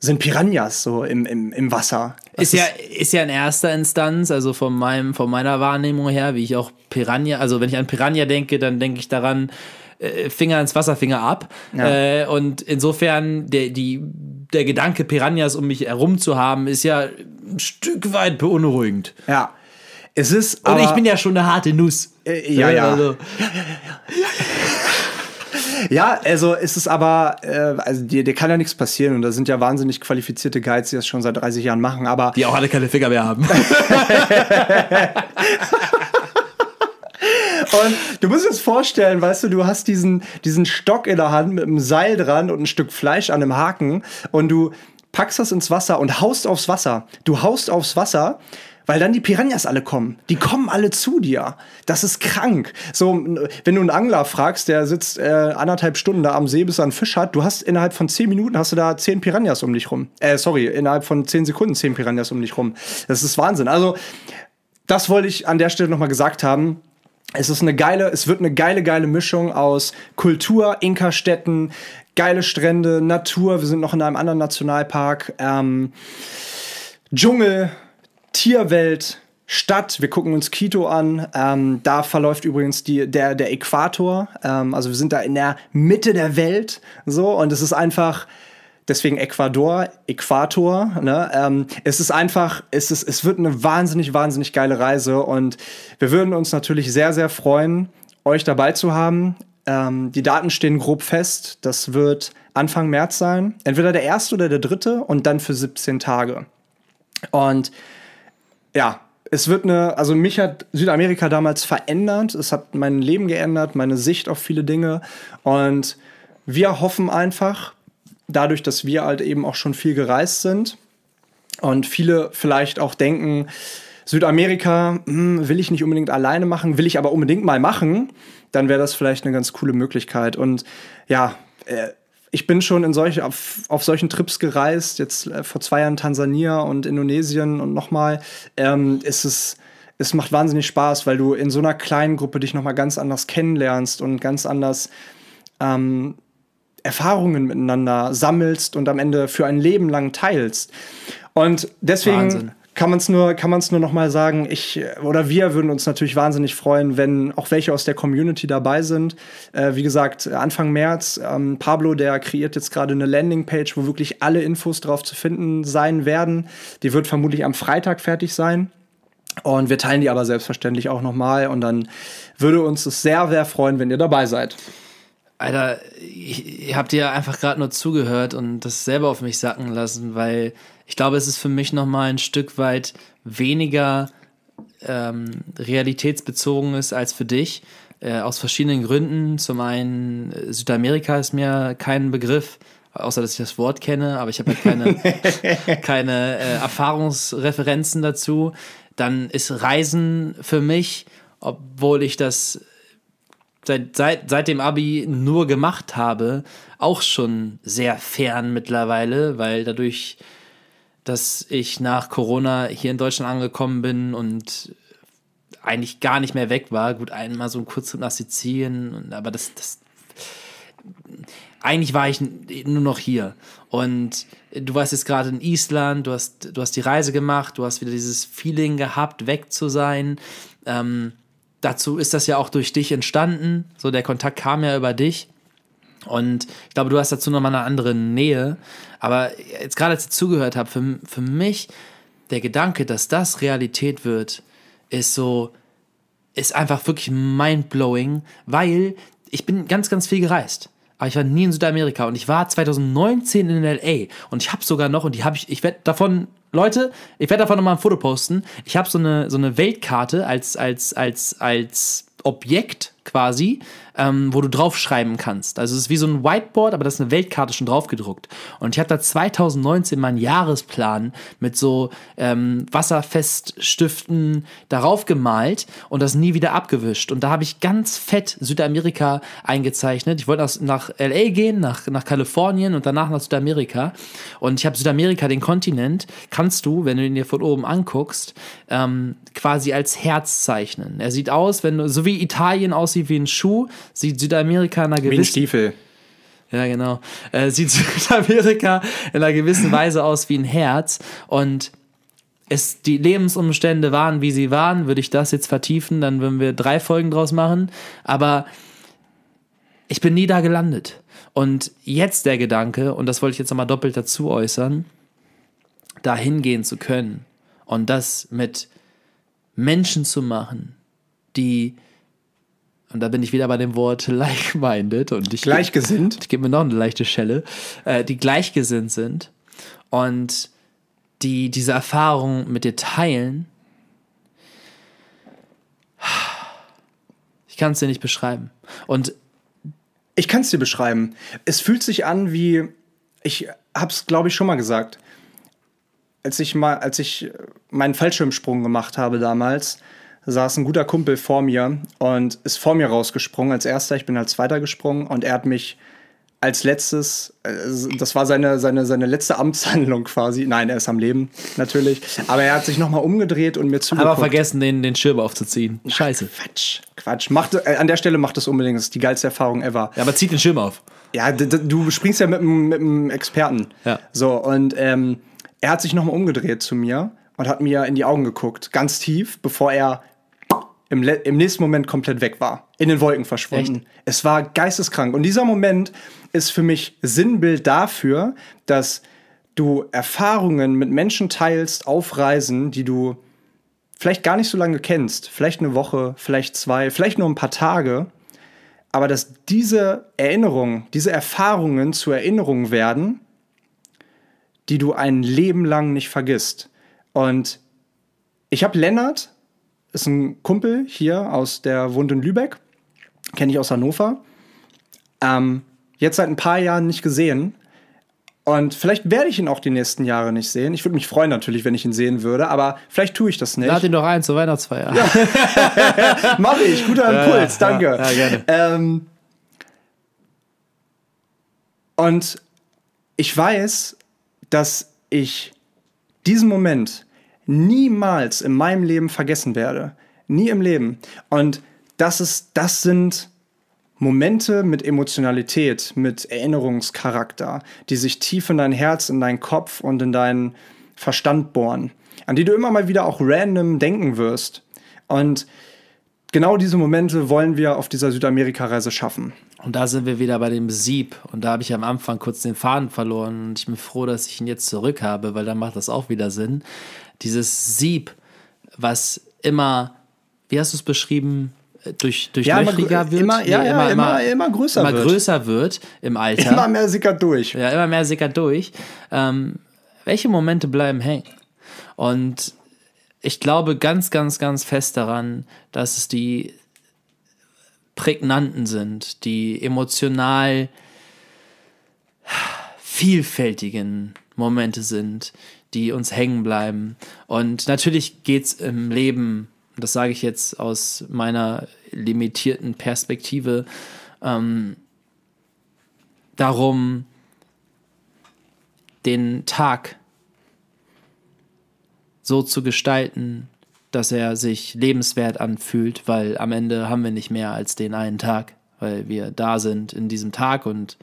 [SPEAKER 2] sind Piranhas so im, im, im Wasser.
[SPEAKER 1] ist ja, ist ja in erster Instanz, also von, meinem, von meiner Wahrnehmung her, wie ich auch Piranha, also wenn ich an Piranha denke, dann denke ich daran, äh, Finger ins Wasser, Finger ab. Ja. Äh, und insofern, der, die, der Gedanke, Piranhas um mich herum zu haben, ist ja ein Stück weit beunruhigend.
[SPEAKER 2] Ja. Es ist.
[SPEAKER 1] Und ich bin ja schon eine harte Nuss.
[SPEAKER 2] Äh, ja, ja. Also. ja, ja, ja. Ja, also ist es aber, äh, also dir, dir kann ja nichts passieren und da sind ja wahnsinnig qualifizierte Guides, die das schon seit 30 Jahren machen, aber.
[SPEAKER 1] Die auch alle keine Finger mehr haben.
[SPEAKER 2] Und du musst dir das vorstellen, weißt du, du hast diesen, diesen Stock in der Hand mit einem Seil dran und ein Stück Fleisch an einem Haken und du packst das ins Wasser und haust aufs Wasser. Du haust aufs Wasser weil dann die Piranhas alle kommen. Die kommen alle zu dir. Das ist krank. So, wenn du einen Angler fragst, der sitzt äh, anderthalb Stunden da am See, bis er einen Fisch hat, du hast innerhalb von zehn Minuten hast du da zehn Piranhas um dich rum. Äh, sorry, innerhalb von zehn Sekunden zehn Piranhas um dich rum. Das ist Wahnsinn. Also, das wollte ich an der Stelle nochmal gesagt haben. Es ist eine geile, es wird eine geile, geile Mischung aus Kultur, Inka-Städten, geile Strände, Natur. Wir sind noch in einem anderen Nationalpark. Ähm, Dschungel, Tierwelt, Stadt. Wir gucken uns Quito an. Ähm, da verläuft übrigens die, der, der Äquator. Ähm, also wir sind da in der Mitte der Welt. So, und es ist einfach. Deswegen Ecuador, Äquator. Ne? Ähm, es ist einfach, es, ist, es wird eine wahnsinnig, wahnsinnig geile Reise und wir würden uns natürlich sehr, sehr freuen, euch dabei zu haben. Ähm, die Daten stehen grob fest. Das wird Anfang März sein. Entweder der erste oder der dritte und dann für 17 Tage. Und ja, es wird eine, also mich hat Südamerika damals verändert. Es hat mein Leben geändert, meine Sicht auf viele Dinge. Und wir hoffen einfach, dadurch, dass wir halt eben auch schon viel gereist sind und viele vielleicht auch denken, Südamerika hm, will ich nicht unbedingt alleine machen, will ich aber unbedingt mal machen, dann wäre das vielleicht eine ganz coole Möglichkeit. Und ja, äh, ich bin schon in solche, auf, auf solchen Trips gereist, jetzt äh, vor zwei Jahren Tansania und Indonesien und nochmal. Ähm, es, es macht wahnsinnig Spaß, weil du in so einer kleinen Gruppe dich nochmal ganz anders kennenlernst und ganz anders ähm, Erfahrungen miteinander sammelst und am Ende für ein Leben lang teilst. Und deswegen Wahnsinn. Kann man es nur, kann nur noch sagen. Ich oder wir würden uns natürlich wahnsinnig freuen, wenn auch welche aus der Community dabei sind. Äh, wie gesagt, Anfang März, ähm, Pablo, der kreiert jetzt gerade eine Landingpage, wo wirklich alle Infos drauf zu finden sein werden. Die wird vermutlich am Freitag fertig sein. Und wir teilen die aber selbstverständlich auch nochmal. Und dann würde uns es sehr, sehr freuen, wenn ihr dabei seid.
[SPEAKER 1] Alter, ich, ich hab dir einfach gerade nur zugehört und das selber auf mich sacken lassen, weil ich glaube, es ist für mich nochmal ein Stück weit weniger ähm, realitätsbezogen ist als für dich. Äh, aus verschiedenen Gründen. Zum einen, äh, Südamerika ist mir kein Begriff, außer dass ich das Wort kenne, aber ich habe halt keine, keine äh, Erfahrungsreferenzen dazu. Dann ist Reisen für mich, obwohl ich das seit, seit, seit dem Abi nur gemacht habe, auch schon sehr fern mittlerweile, weil dadurch, dass ich nach Corona hier in Deutschland angekommen bin und eigentlich gar nicht mehr weg war. Gut, einmal so ein Kurztrip nach Sizilien, aber das, das eigentlich war ich nur noch hier. Und du warst jetzt gerade in Island, du hast, du hast die Reise gemacht, du hast wieder dieses Feeling gehabt, weg zu sein. Ähm, dazu ist das ja auch durch dich entstanden. So, der Kontakt kam ja über dich. Und ich glaube, du hast dazu nochmal eine andere Nähe. Aber jetzt gerade, als ich zugehört habe, für, für mich der Gedanke, dass das Realität wird, ist so, ist einfach wirklich mindblowing, weil ich bin ganz, ganz viel gereist aber ich war nie in Südamerika und ich war 2019 in LA und ich habe sogar noch und die habe ich ich werde davon Leute, ich werde davon nochmal ein Foto posten. Ich habe so eine so eine Weltkarte als als als als Objekt quasi, ähm, wo du draufschreiben kannst. Also es ist wie so ein Whiteboard, aber da ist eine Weltkarte schon drauf gedruckt. Und ich habe da 2019 meinen Jahresplan mit so ähm, Wasserfeststiften darauf gemalt und das nie wieder abgewischt. Und da habe ich ganz fett Südamerika eingezeichnet. Ich wollte nach LA gehen, nach, nach Kalifornien und danach nach Südamerika. Und ich habe Südamerika, den Kontinent, kannst du, wenn du ihn dir von oben anguckst, ähm, quasi als Herz zeichnen. Er sieht aus, wenn du, so wie Italien aussieht wie ein Schuh, sieht Südamerika in einer gewissen... Wie ein
[SPEAKER 2] Stiefel.
[SPEAKER 1] Ja, genau. Äh, sieht Südamerika in einer gewissen Weise aus wie ein Herz. Und es die Lebensumstände waren, wie sie waren, würde ich das jetzt vertiefen, dann würden wir drei Folgen draus machen. Aber ich bin nie da gelandet. Und jetzt der Gedanke, und das wollte ich jetzt nochmal doppelt dazu äußern, da hingehen zu können und das mit Menschen zu machen, die und da bin ich wieder bei dem Wort like-minded und ich
[SPEAKER 2] gleichgesinnt.
[SPEAKER 1] Ich gebe mir noch eine leichte Schelle, äh, die gleichgesinnt sind und die diese Erfahrung mit dir teilen. Ich kann es dir nicht beschreiben. Und
[SPEAKER 2] ich kann es dir beschreiben. Es fühlt sich an wie, ich habe es glaube ich schon mal gesagt, als ich mal, als ich meinen Fallschirmsprung gemacht habe damals, saß ein guter Kumpel vor mir und ist vor mir rausgesprungen als erster. Ich bin als zweiter gesprungen und er hat mich als letztes, äh, das war seine, seine, seine letzte Amtshandlung quasi. Nein, er ist am Leben, natürlich. Aber er hat sich nochmal umgedreht und mir zugeguckt.
[SPEAKER 1] Aber vergessen, den, den Schirm aufzuziehen. Scheiße.
[SPEAKER 2] Quatsch, Quatsch. Macht, äh, an der Stelle macht das unbedingt. Das ist die geilste Erfahrung ever.
[SPEAKER 1] Ja, aber zieht den Schirm auf.
[SPEAKER 2] Ja, du springst ja mit einem Experten.
[SPEAKER 1] Ja.
[SPEAKER 2] So, und ähm, er hat sich nochmal umgedreht zu mir und hat mir in die Augen geguckt, ganz tief, bevor er im, im, nächsten Moment komplett weg war, in den Wolken verschwunden. Echt? Es war geisteskrank. Und dieser Moment ist für mich Sinnbild dafür, dass du Erfahrungen mit Menschen teilst auf Reisen, die du vielleicht gar nicht so lange kennst, vielleicht eine Woche, vielleicht zwei, vielleicht nur ein paar Tage, aber dass diese Erinnerungen, diese Erfahrungen zu Erinnerungen werden, die du ein Leben lang nicht vergisst. Und ich habe Lennart ist ein Kumpel hier aus der Wund in Lübeck. Kenne ich aus Hannover. Ähm, jetzt seit ein paar Jahren nicht gesehen. Und vielleicht werde ich ihn auch die nächsten Jahre nicht sehen. Ich würde mich freuen natürlich, wenn ich ihn sehen würde, aber vielleicht tue ich das nicht.
[SPEAKER 1] Lad ihn doch ein zur Weihnachtsfeier.
[SPEAKER 2] Ja. Mache ich. Guter Impuls, ja, danke.
[SPEAKER 1] Ja, gerne.
[SPEAKER 2] Ähm, und ich weiß, dass ich diesen Moment niemals in meinem Leben vergessen werde. Nie im Leben. Und das ist, das sind Momente mit Emotionalität, mit Erinnerungscharakter, die sich tief in dein Herz, in deinen Kopf und in deinen Verstand bohren, an die du immer mal wieder auch random denken wirst. Und genau diese Momente wollen wir auf dieser Südamerika-Reise schaffen.
[SPEAKER 1] Und da sind wir wieder bei dem Sieb. Und da habe ich am Anfang kurz den Faden verloren. Und ich bin froh, dass ich ihn jetzt zurück habe, weil dann macht das auch wieder Sinn. Dieses Sieb, was immer, wie hast du es beschrieben, durch, durch
[SPEAKER 2] Ja, immer
[SPEAKER 1] löchriger
[SPEAKER 2] grö-
[SPEAKER 1] wird,
[SPEAKER 2] immer- ja, ja, immer- immer größer
[SPEAKER 1] immer
[SPEAKER 2] wird.
[SPEAKER 1] größer wird im Alter.
[SPEAKER 2] Immer mehr sickert durch.
[SPEAKER 1] Ja, immer mehr sickert durch. Ähm, welche Momente bleiben hängen? Und ich glaube ganz, ganz, ganz fest daran, dass es die prägnanten sind, die emotional vielfältigen Momente sind, die uns hängen bleiben. Und natürlich geht es im Leben, das sage ich jetzt aus meiner limitierten Perspektive, ähm, darum, den Tag so zu gestalten, dass er sich lebenswert anfühlt, weil am Ende haben wir nicht mehr als den einen Tag, weil wir da sind in diesem Tag und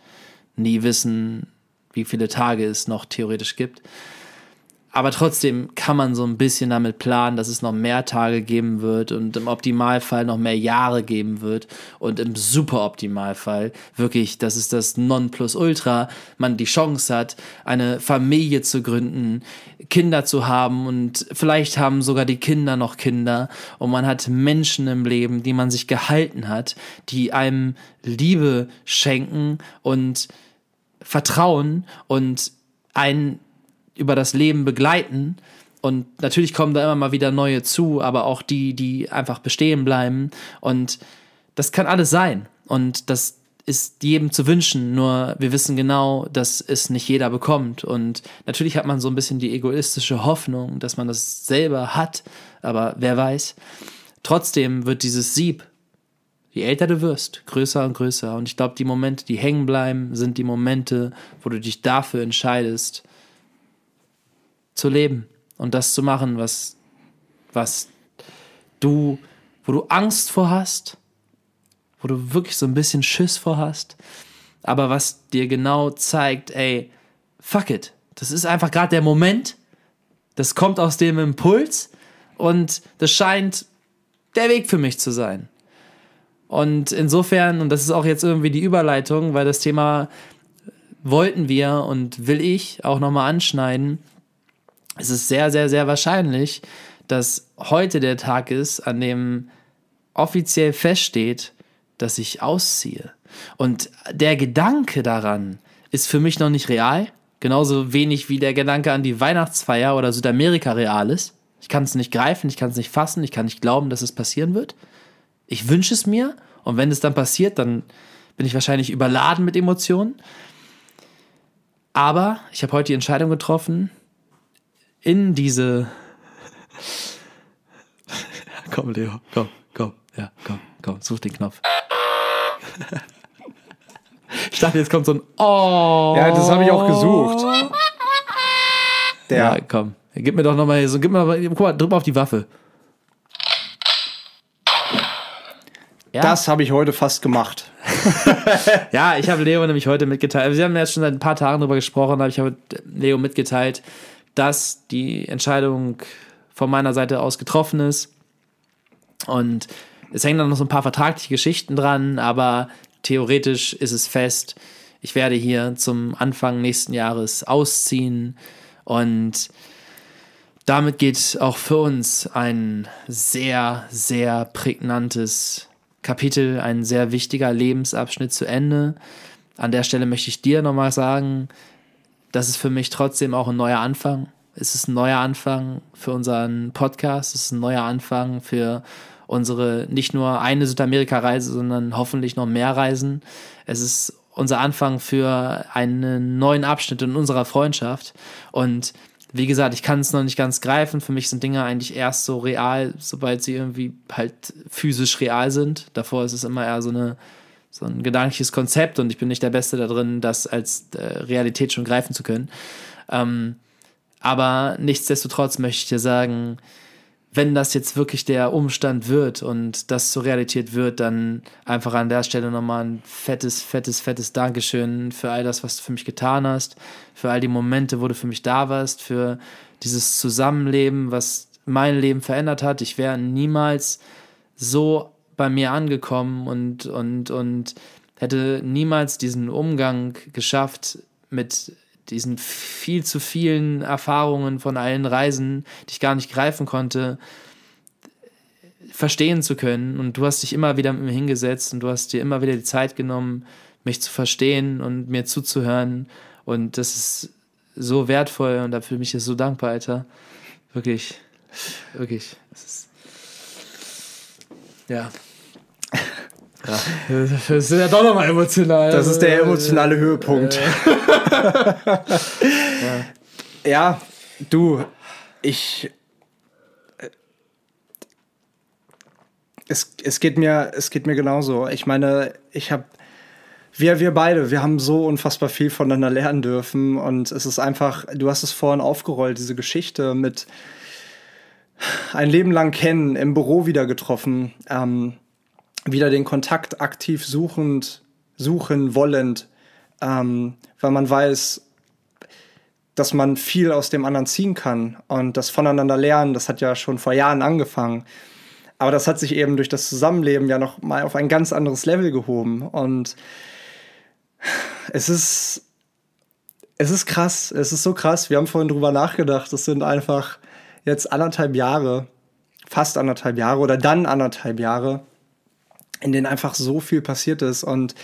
[SPEAKER 1] nie wissen, wie viele Tage es noch theoretisch gibt. Aber trotzdem kann man so ein bisschen damit planen, dass es noch mehr Tage geben wird und im Optimalfall noch mehr Jahre geben wird. Und im Superoptimalfall wirklich, das ist das Nonplusultra, man die Chance hat, eine Familie zu gründen, Kinder zu haben und vielleicht haben sogar die Kinder noch Kinder. Und man hat Menschen im Leben, die man sich gehalten hat, die einem Liebe schenken und Vertrauen und einen über das Leben begleiten. Und natürlich kommen da immer mal wieder neue zu, aber auch die, die einfach bestehen bleiben. Und das kann alles sein. Und das ist jedem zu wünschen, nur wir wissen genau, dass es nicht jeder bekommt. Und natürlich hat man so ein bisschen die egoistische Hoffnung, dass man das selber hat, aber wer weiß. Trotzdem wird dieses Sieb, je älter du wirst, größer und größer. Und ich glaube, die Momente, die hängen bleiben, sind die Momente, wo du dich dafür entscheidest, zu leben und das zu machen, was, was du, wo du Angst vor hast, wo du wirklich so ein bisschen Schiss vor hast, aber was dir genau zeigt, ey, fuck it, das ist einfach gerade der Moment, das kommt aus dem Impuls und das scheint der Weg für mich zu sein. Und insofern, und das ist auch jetzt irgendwie die Überleitung, weil das Thema wollten wir und will ich auch nochmal anschneiden, es ist sehr, sehr, sehr wahrscheinlich, dass heute der Tag ist, an dem offiziell feststeht, dass ich ausziehe. Und der Gedanke daran ist für mich noch nicht real, genauso wenig wie der Gedanke an die Weihnachtsfeier oder Südamerika real ist. Ich kann es nicht greifen, ich kann es nicht fassen, ich kann nicht glauben, dass es passieren wird. Ich wünsche es mir und wenn es dann passiert, dann bin ich wahrscheinlich überladen mit Emotionen. Aber ich habe heute die Entscheidung getroffen, in diese. komm, Leo, komm, komm, ja, komm, komm, such den Knopf. ich dachte, jetzt kommt so ein Oh.
[SPEAKER 2] Ja, das habe ich auch gesucht. Der,
[SPEAKER 1] Ja, komm. Gib mir doch nochmal hier so, gib mir mal, guck mal, drück mal auf die Waffe. Ja,
[SPEAKER 2] Das habe ich heute fast gemacht.
[SPEAKER 1] ja ich habe Leo nämlich heute mitgeteilt. Wir haben jetzt schon seit ein paar Tagen darüber gesprochen, aber ich habe Leo mitgeteilt, dass die Entscheidung von meiner Seite aus getroffen ist. Und es hängen dann noch so ein paar vertragliche Geschichten dran, aber theoretisch ist es fest. Ich werde hier zum Anfang nächsten Jahres ausziehen und damit geht auch für uns ein sehr, sehr prägnantes Kapitel, ein sehr wichtiger Lebensabschnitt zu Ende. An der Stelle möchte ich dir nochmal sagen, das ist für mich trotzdem auch ein neuer Anfang. Es ist ein neuer Anfang für unseren Podcast. Es ist ein neuer Anfang für unsere nicht nur eine Südamerika-Reise, sondern hoffentlich noch mehr Reisen. Es ist unser Anfang für einen neuen Abschnitt in unserer Freundschaft. Und wie gesagt, ich kann es noch nicht ganz greifen. Für mich sind Dinge eigentlich erst so real, sobald sie irgendwie halt physisch real sind. Davor ist es immer eher so eine so ein gedankliches Konzept und ich bin nicht der Beste da drin, das als äh, Realität schon greifen zu können. Ähm, Aber nichtsdestotrotz möchte ich dir sagen, wenn das jetzt wirklich der Umstand wird und das zur Realität wird, dann einfach an der Stelle nochmal ein fettes, fettes, fettes Dankeschön für all das, was du für mich getan hast, für all die Momente, wo du für mich da warst, für dieses Zusammenleben, was mein Leben verändert hat. Ich wäre niemals so bei mir angekommen und, und, und hätte niemals diesen Umgang geschafft mit diesen viel zu vielen Erfahrungen von allen Reisen, die ich gar nicht greifen konnte, verstehen zu können. Und du hast dich immer wieder mit mir hingesetzt und du hast dir immer wieder die Zeit genommen, mich zu verstehen und mir zuzuhören. Und das ist so wertvoll und dafür bin ich so dankbar, Alter. Wirklich, wirklich. Das ist, ja. Ja. Das ist ja doch nochmal emotional.
[SPEAKER 2] Das ist der emotionale Höhepunkt. ja. ja, du, ich. Es, es, geht mir, es geht mir genauso. Ich meine, ich habe. Wir, wir beide, wir haben so unfassbar viel voneinander lernen dürfen. Und es ist einfach, du hast es vorhin aufgerollt, diese Geschichte mit ein Leben lang kennen, im Büro wieder getroffen. Ähm, wieder den Kontakt aktiv suchend, suchen wollend, ähm, weil man weiß, dass man viel aus dem anderen ziehen kann und das voneinander lernen, das hat ja schon vor Jahren angefangen. Aber das hat sich eben durch das Zusammenleben ja noch mal auf ein ganz anderes Level gehoben und es ist es ist krass, es ist so krass. Wir haben vorhin drüber nachgedacht. Das sind einfach jetzt anderthalb Jahre, fast anderthalb Jahre oder dann anderthalb Jahre, in denen einfach so viel passiert ist und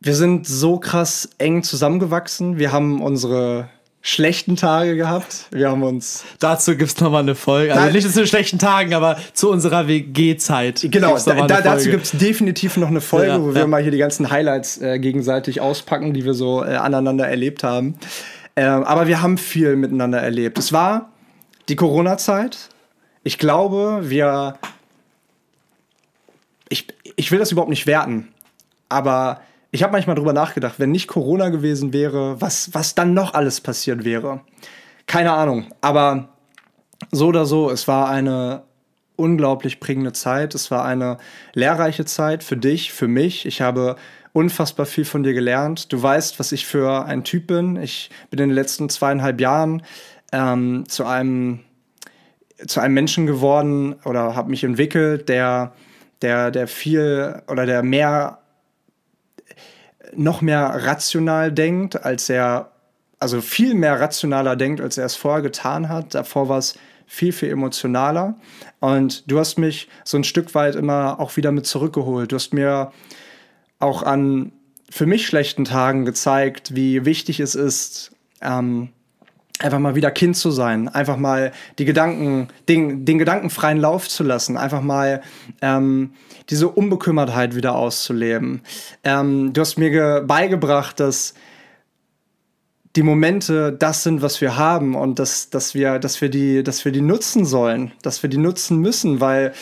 [SPEAKER 2] wir sind so krass eng zusammengewachsen. Wir haben unsere schlechten Tage gehabt. Wir haben uns.
[SPEAKER 1] Dazu gibt es nochmal eine Folge. Also nicht zu den schlechten Tagen, aber zu unserer WG-Zeit.
[SPEAKER 2] Genau, da, da, dazu gibt es definitiv noch eine Folge, ja, wo ja. wir mal hier die ganzen Highlights äh, gegenseitig auspacken, die wir so äh, aneinander erlebt haben. Äh, aber wir haben viel miteinander erlebt. Es war die Corona-Zeit. Ich glaube, wir ich, ich will das überhaupt nicht werten, aber ich habe manchmal drüber nachgedacht, wenn nicht Corona gewesen wäre, was, was dann noch alles passiert wäre. Keine Ahnung, aber so oder so, es war eine unglaublich prägende Zeit. Es war eine lehrreiche Zeit für dich, für mich. Ich habe unfassbar viel von dir gelernt. Du weißt, was ich für ein Typ bin. Ich bin in den letzten zweieinhalb Jahren ähm, zu einem zu einem Menschen geworden oder habe mich entwickelt, der der, der viel oder der mehr, noch mehr rational denkt, als er, also viel mehr rationaler denkt, als er es vorher getan hat. Davor war es viel, viel emotionaler. Und du hast mich so ein Stück weit immer auch wieder mit zurückgeholt. Du hast mir auch an für mich schlechten Tagen gezeigt, wie wichtig es ist, ähm, einfach mal wieder Kind zu sein, einfach mal die Gedanken, den, den gedankenfreien Lauf zu lassen, einfach mal ähm, diese Unbekümmertheit wieder auszuleben. Ähm, du hast mir beigebracht, dass die Momente das sind, was wir haben und dass, dass, wir, dass, wir die, dass wir die nutzen sollen, dass wir die nutzen müssen, weil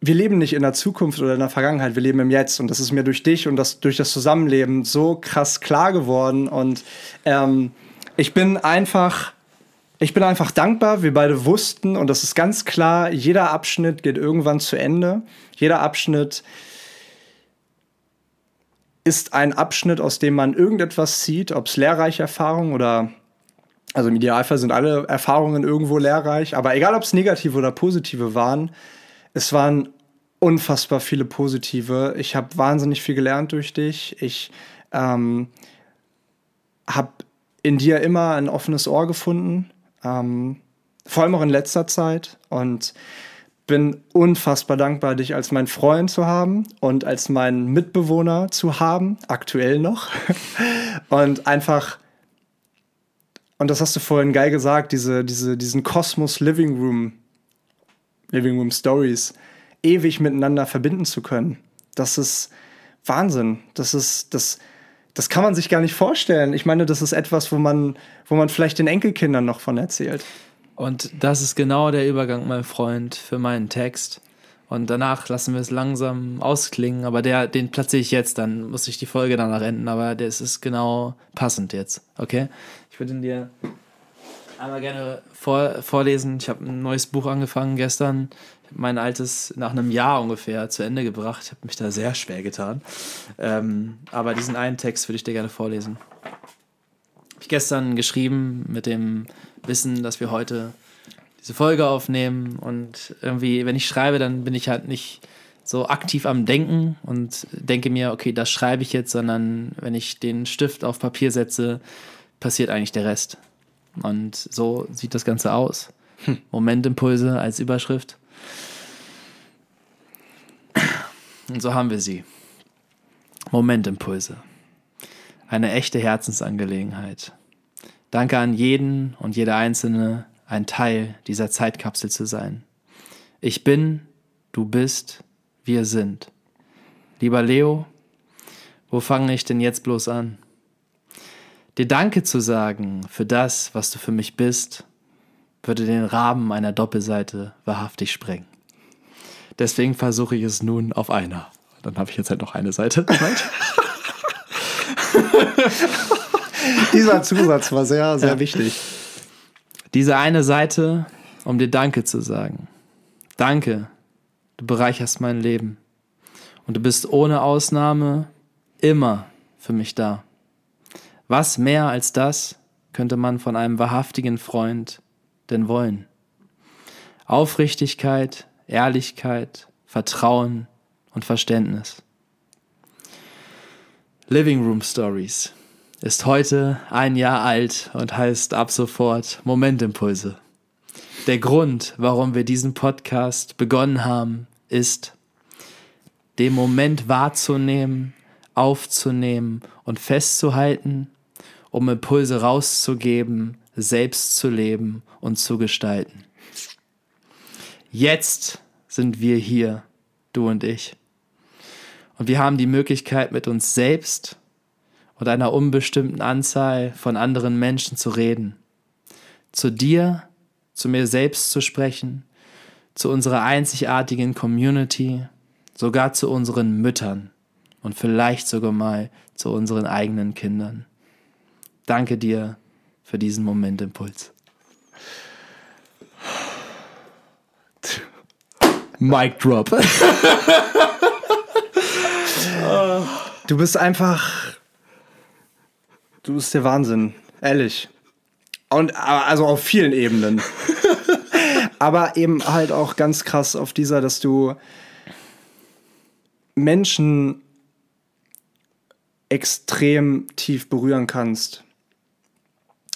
[SPEAKER 2] wir leben nicht in der Zukunft oder in der Vergangenheit, wir leben im Jetzt. Und das ist mir durch dich und das, durch das Zusammenleben so krass klar geworden. Und ähm, ich bin einfach, ich bin einfach dankbar. Wir beide wussten, und das ist ganz klar, jeder Abschnitt geht irgendwann zu Ende. Jeder Abschnitt ist ein Abschnitt, aus dem man irgendetwas sieht, ob es lehrreiche Erfahrungen oder also im Idealfall sind alle Erfahrungen irgendwo lehrreich, aber egal ob es negative oder positive waren, es waren unfassbar viele positive. Ich habe wahnsinnig viel gelernt durch dich. Ich ähm, habe in dir immer ein offenes Ohr gefunden, ähm, vor allem auch in letzter Zeit. Und bin unfassbar dankbar, dich als mein Freund zu haben und als meinen Mitbewohner zu haben, aktuell noch. und einfach, und das hast du vorhin geil gesagt, diese, diese, diesen Kosmos Living Room Living Room Stories ewig miteinander verbinden zu können. Das ist Wahnsinn. Das ist, das, das kann man sich gar nicht vorstellen. Ich meine, das ist etwas, wo man, wo man vielleicht den Enkelkindern noch von erzählt.
[SPEAKER 1] Und das ist genau der Übergang, mein Freund, für meinen Text. Und danach lassen wir es langsam ausklingen, aber der, den platziere ich jetzt, dann muss ich die Folge danach enden, aber das ist genau passend jetzt, okay? Ich würde ihn dir einmal gerne vor, vorlesen. Ich habe ein neues Buch angefangen gestern. Ich mein altes nach einem Jahr ungefähr zu Ende gebracht. Ich habe mich da sehr schwer getan. Ähm, aber diesen einen Text würde ich dir gerne vorlesen. Habe ich gestern geschrieben mit dem Wissen, dass wir heute diese Folge aufnehmen und irgendwie, wenn ich schreibe, dann bin ich halt nicht so aktiv am Denken und denke mir, okay, das schreibe ich jetzt, sondern wenn ich den Stift auf Papier setze, passiert eigentlich der Rest. Und so sieht das Ganze aus. Hm. Momentimpulse als Überschrift. Und so haben wir sie. Momentimpulse. Eine echte Herzensangelegenheit. Danke an jeden und jede Einzelne, ein Teil dieser Zeitkapsel zu sein. Ich bin, du bist, wir sind. Lieber Leo, wo fange ich denn jetzt bloß an? Dir Danke zu sagen für das, was du für mich bist, würde den Rahmen meiner Doppelseite wahrhaftig sprengen. Deswegen versuche ich es nun auf einer. Dann habe ich jetzt halt noch eine Seite.
[SPEAKER 2] Dieser Zusatz war sehr, sehr ja. wichtig.
[SPEAKER 1] Diese eine Seite, um dir Danke zu sagen. Danke, du bereicherst mein Leben. Und du bist ohne Ausnahme immer für mich da. Was mehr als das könnte man von einem wahrhaftigen Freund denn wollen? Aufrichtigkeit, Ehrlichkeit, Vertrauen und Verständnis. Living Room Stories ist heute ein Jahr alt und heißt ab sofort Momentimpulse. Der Grund, warum wir diesen Podcast begonnen haben, ist, den Moment wahrzunehmen, aufzunehmen und festzuhalten, um Impulse rauszugeben, selbst zu leben und zu gestalten. Jetzt sind wir hier, du und ich. Und wir haben die Möglichkeit, mit uns selbst und einer unbestimmten Anzahl von anderen Menschen zu reden. Zu dir, zu mir selbst zu sprechen, zu unserer einzigartigen Community, sogar zu unseren Müttern und vielleicht sogar mal zu unseren eigenen Kindern. Danke dir für diesen Momentimpuls. Mic drop.
[SPEAKER 2] du bist einfach Du bist der Wahnsinn, ehrlich. Und also auf vielen Ebenen. aber eben halt auch ganz krass auf dieser, dass du Menschen extrem tief berühren kannst.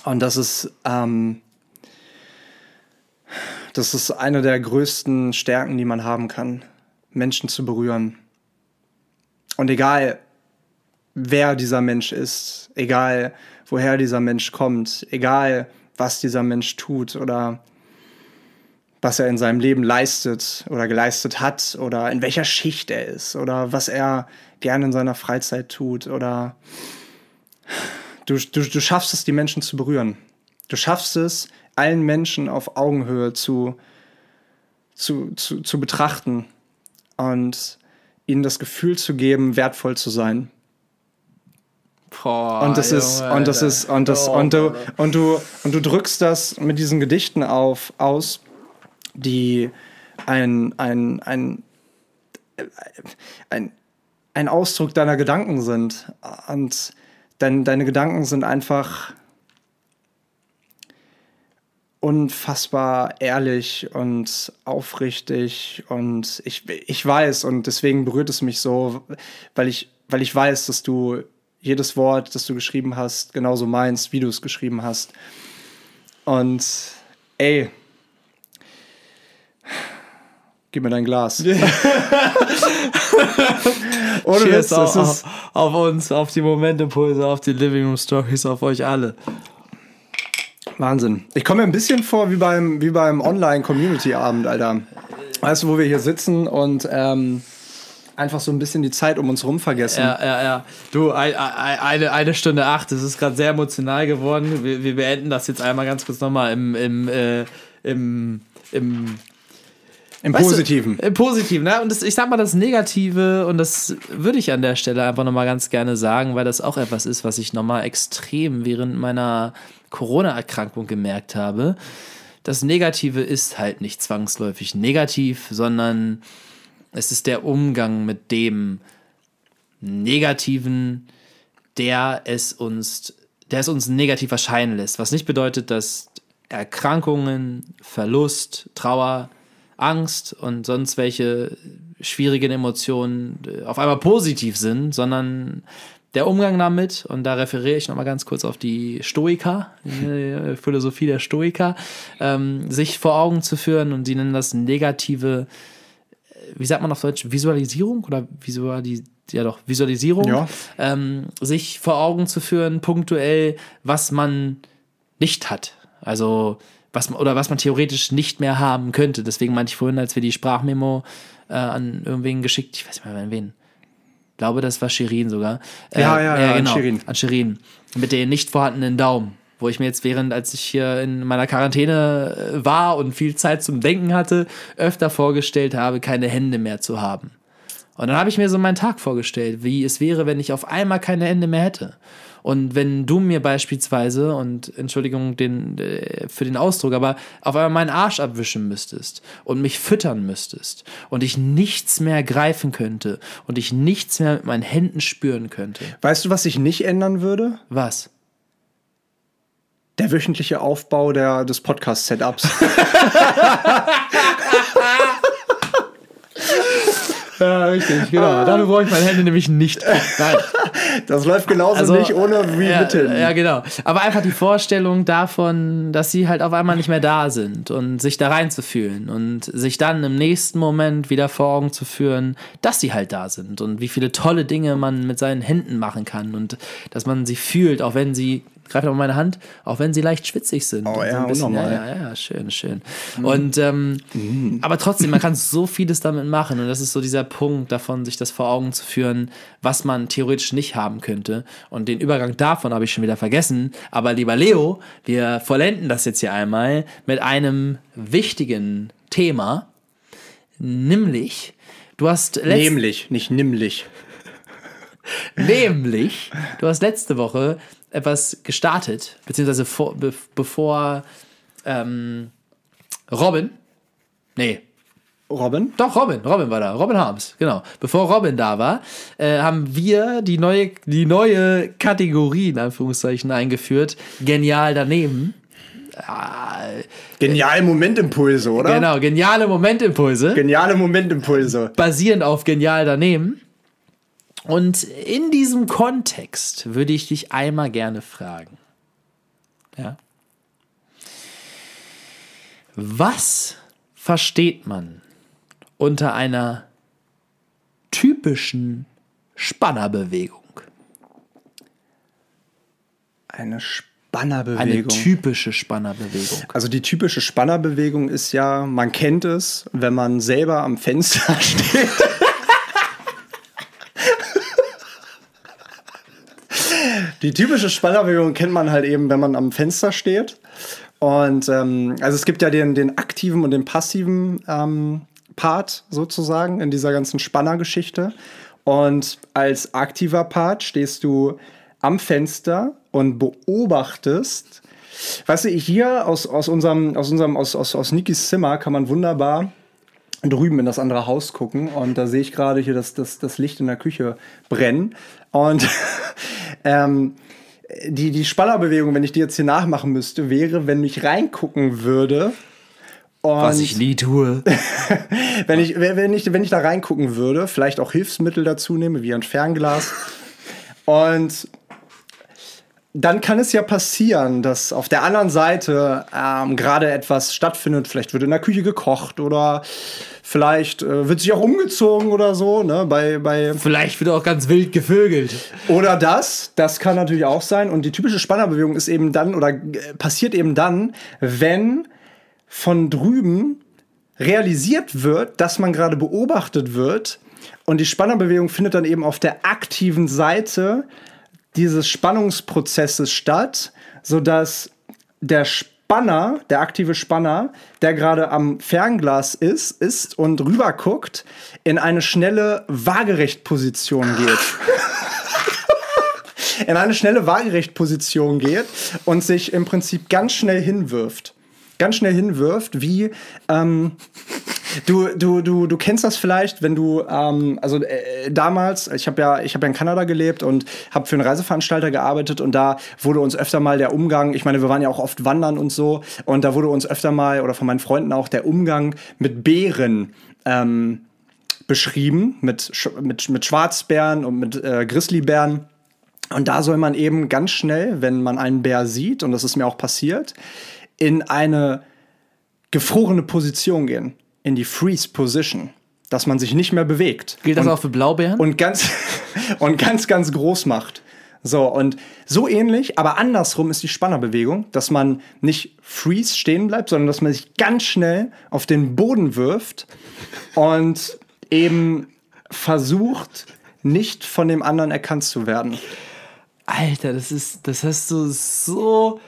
[SPEAKER 2] Und das ist, ähm, das ist eine der größten Stärken, die man haben kann, Menschen zu berühren. Und egal, wer dieser Mensch ist, egal woher dieser Mensch kommt, egal was dieser Mensch tut oder was er in seinem Leben leistet oder geleistet hat oder in welcher Schicht er ist oder was er gerne in seiner Freizeit tut oder du, du, du schaffst es, die Menschen zu berühren. Du schaffst es, allen Menschen auf Augenhöhe zu, zu, zu, zu betrachten und ihnen das Gefühl zu geben, wertvoll zu sein. Boah, und das Junge, ist und das ist und das oh, und du und du und du drückst das mit diesen Gedichten auf aus, die ein ein ein ein, ein Ausdruck deiner Gedanken sind und dein, deine Gedanken sind einfach unfassbar ehrlich und aufrichtig und ich, ich weiß und deswegen berührt es mich so, weil ich, weil ich weiß, dass du jedes Wort, das du geschrieben hast, genauso meinst, wie du es geschrieben hast. Und ey, gib mir dein Glas.
[SPEAKER 1] Ohne Cheers Witz, auf, auf, auf, uns, auf die Momentimpulse, auf die Living Room Stories, auf euch alle.
[SPEAKER 2] Wahnsinn. Ich komme mir ein bisschen vor wie beim, wie beim Online-Community-Abend, Alter. Weißt du, wo wir hier sitzen und ähm, einfach so ein bisschen die Zeit um uns rum vergessen.
[SPEAKER 1] Ja, ja, ja. Du, eine, eine Stunde acht, das ist gerade sehr emotional geworden. Wir, wir, beenden das jetzt einmal ganz kurz nochmal im, im, äh, im, im
[SPEAKER 2] Im
[SPEAKER 1] Weißt du,
[SPEAKER 2] Positiven.
[SPEAKER 1] Im Positiven, ne? Und das, ich sag mal, das Negative, und das würde ich an der Stelle einfach nochmal ganz gerne sagen, weil das auch etwas ist, was ich nochmal extrem während meiner Corona-Erkrankung gemerkt habe. Das Negative ist halt nicht zwangsläufig negativ, sondern es ist der Umgang mit dem Negativen, der es uns, der es uns negativ erscheinen lässt. Was nicht bedeutet, dass Erkrankungen, Verlust, Trauer, Angst und sonst welche schwierigen Emotionen äh, auf einmal positiv sind, sondern der Umgang damit, und da referiere ich nochmal ganz kurz auf die Stoiker, die Philosophie der Stoiker, ähm, sich vor Augen zu führen und sie nennen das negative, äh, wie sagt man auf Deutsch, Visualisierung oder Visualis ja doch, Visualisierung,
[SPEAKER 2] Ja.
[SPEAKER 1] ähm, sich vor Augen zu führen, punktuell, was man nicht hat. Also, was man, oder was man theoretisch nicht mehr haben könnte. Deswegen meinte ich vorhin, als wir die Sprachmemo äh, an irgendwen geschickt, ich weiß nicht mehr an wen. Ich glaube, das war Shirin sogar. Äh,
[SPEAKER 2] Ja, ja, ja, an
[SPEAKER 1] genau,
[SPEAKER 2] Shirin.
[SPEAKER 1] An Shirin. Mit den nicht vorhandenen Daumen. Wo ich mir jetzt während, als ich hier in meiner Quarantäne äh, war und viel Zeit zum Denken hatte, öfter vorgestellt habe, keine Hände mehr zu haben. Und dann habe ich mir so meinen Tag vorgestellt, wie es wäre, wenn ich auf einmal keine Hände mehr hätte. Und wenn du mir beispielsweise, und Entschuldigung den, äh, für den Ausdruck, aber auf einmal meinen Arsch abwischen müsstest und mich füttern müsstest und ich nichts mehr greifen könnte und ich nichts mehr mit meinen Händen spüren könnte.
[SPEAKER 2] Weißt du, was sich nicht ändern würde?
[SPEAKER 1] Was?
[SPEAKER 2] Der wöchentliche Aufbau der, des Podcast-Setups.
[SPEAKER 1] Ja, richtig, genau. Dafür brauche ich meine Hände nämlich nicht. Nein.
[SPEAKER 2] Das läuft genauso
[SPEAKER 1] Also,
[SPEAKER 2] nicht ohne wie
[SPEAKER 1] ja,
[SPEAKER 2] mit hinten.
[SPEAKER 1] Ja, genau. Aber einfach die Vorstellung davon, dass sie halt auf einmal nicht mehr da sind und sich da reinzufühlen und sich dann im nächsten Moment wieder vor Augen zu führen, dass sie halt da sind und wie viele tolle Dinge man mit seinen Händen machen kann und dass man sie fühlt, auch wenn sie greift auf meine Hand, auch wenn sie leicht schwitzig sind.
[SPEAKER 2] Oh ja,
[SPEAKER 1] ein bisschen, ja, ja, ja, schön, schön. Und ähm, aber trotzdem, man kann so vieles damit machen und das ist so dieser Punkt davon, sich das vor Augen zu führen, was man theoretisch nicht haben könnte. Und den Übergang davon habe ich schon wieder vergessen. Aber lieber Leo, wir vollenden das jetzt hier einmal mit einem wichtigen Thema, nämlich du hast
[SPEAKER 2] Nämlich, nicht nimmlich.
[SPEAKER 1] Nämlich, du hast letzte Woche etwas gestartet, beziehungsweise vor, be, bevor ähm, Robin, nee,
[SPEAKER 2] Robin?
[SPEAKER 1] doch Robin, Robin war da, Robin Harms, genau. Bevor Robin da war, äh, haben wir die neue, die neue Kategorie in Anführungszeichen eingeführt, genial daneben.
[SPEAKER 2] Geniale Momentimpulse, oder?
[SPEAKER 1] Genau, geniale Momentimpulse.
[SPEAKER 2] Geniale Momentimpulse.
[SPEAKER 1] basierend auf genial daneben. Und in diesem Kontext würde ich dich einmal gerne fragen. Ja. Was versteht man unter einer typischen Spannerbewegung?
[SPEAKER 2] Eine
[SPEAKER 1] Eine
[SPEAKER 2] Spannerbewegung.
[SPEAKER 1] typische Spannerbewegung.
[SPEAKER 2] also die typische Spannerbewegung ist ja, man kennt es, wenn man selber am Fenster steht. Die typische Spannerbewegung kennt man halt eben, wenn man am Fenster steht. Und ähm, also es gibt ja den, den aktiven und den passiven ähm, Part sozusagen in dieser ganzen Spannergeschichte. Und als aktiver Part stehst du am Fenster und beobachtest. Weißt du, hier aus, aus unserem, aus unserem, aus, aus, aus Nikis Zimmer kann man wunderbar drüben in das andere Haus gucken und da sehe ich gerade hier das, das, das Licht in der Küche brennen. Und ähm, die, die Spannerbewegung, wenn ich die jetzt hier nachmachen müsste, wäre, wenn ich reingucken würde. Und
[SPEAKER 1] Was ich nie tue.
[SPEAKER 2] wenn ich, wenn, ich, wenn ich da reingucken würde, vielleicht auch Hilfsmittel dazu nehme, wie ein Fernglas. Und dann kann es ja passieren, dass auf der anderen Seite ähm, gerade etwas stattfindet. Vielleicht wird in der Küche gekocht oder vielleicht äh, wird sich auch umgezogen oder so. Ne? Bei, bei
[SPEAKER 1] Vielleicht wird auch ganz wild gevögelt.
[SPEAKER 2] oder das, das kann natürlich auch sein. Und die typische Spannerbewegung ist eben dann oder äh, passiert eben dann, wenn von drüben realisiert wird, dass man gerade beobachtet wird. Und die Spannerbewegung findet dann eben auf der aktiven Seite dieses Spannungsprozesses statt, sodass der Spanner, der aktive Spanner, der gerade am Fernglas ist, ist und rüber guckt, in eine schnelle Waagerechtposition geht. in eine schnelle Waagerechtposition geht und sich im Prinzip ganz schnell hinwirft. Ganz schnell hinwirft, wie ähm, Du, du, du, du kennst das vielleicht, wenn du, ähm, also äh, damals, ich habe ja, habe ja in Kanada gelebt und habe für einen Reiseveranstalter gearbeitet und da wurde uns öfter mal der Umgang, ich meine, wir waren ja auch oft wandern und so, und da wurde uns öfter mal oder von meinen Freunden auch der Umgang mit Bären ähm, beschrieben, mit, mit, mit Schwarzbären und mit äh, Grizzlybären. Und da soll man eben ganz schnell, wenn man einen Bär sieht, und das ist mir auch passiert, in eine gefrorene Position gehen in die Freeze Position, dass man sich nicht mehr bewegt.
[SPEAKER 1] Gilt das
[SPEAKER 2] und,
[SPEAKER 1] auch für Blaubeeren?
[SPEAKER 2] Und ganz, und ganz, ganz groß macht. So, und so ähnlich, aber andersrum ist die Spannerbewegung, dass man nicht freeze stehen bleibt, sondern dass man sich ganz schnell auf den Boden wirft und eben versucht, nicht von dem anderen erkannt zu werden.
[SPEAKER 1] Alter, das ist, das hast du so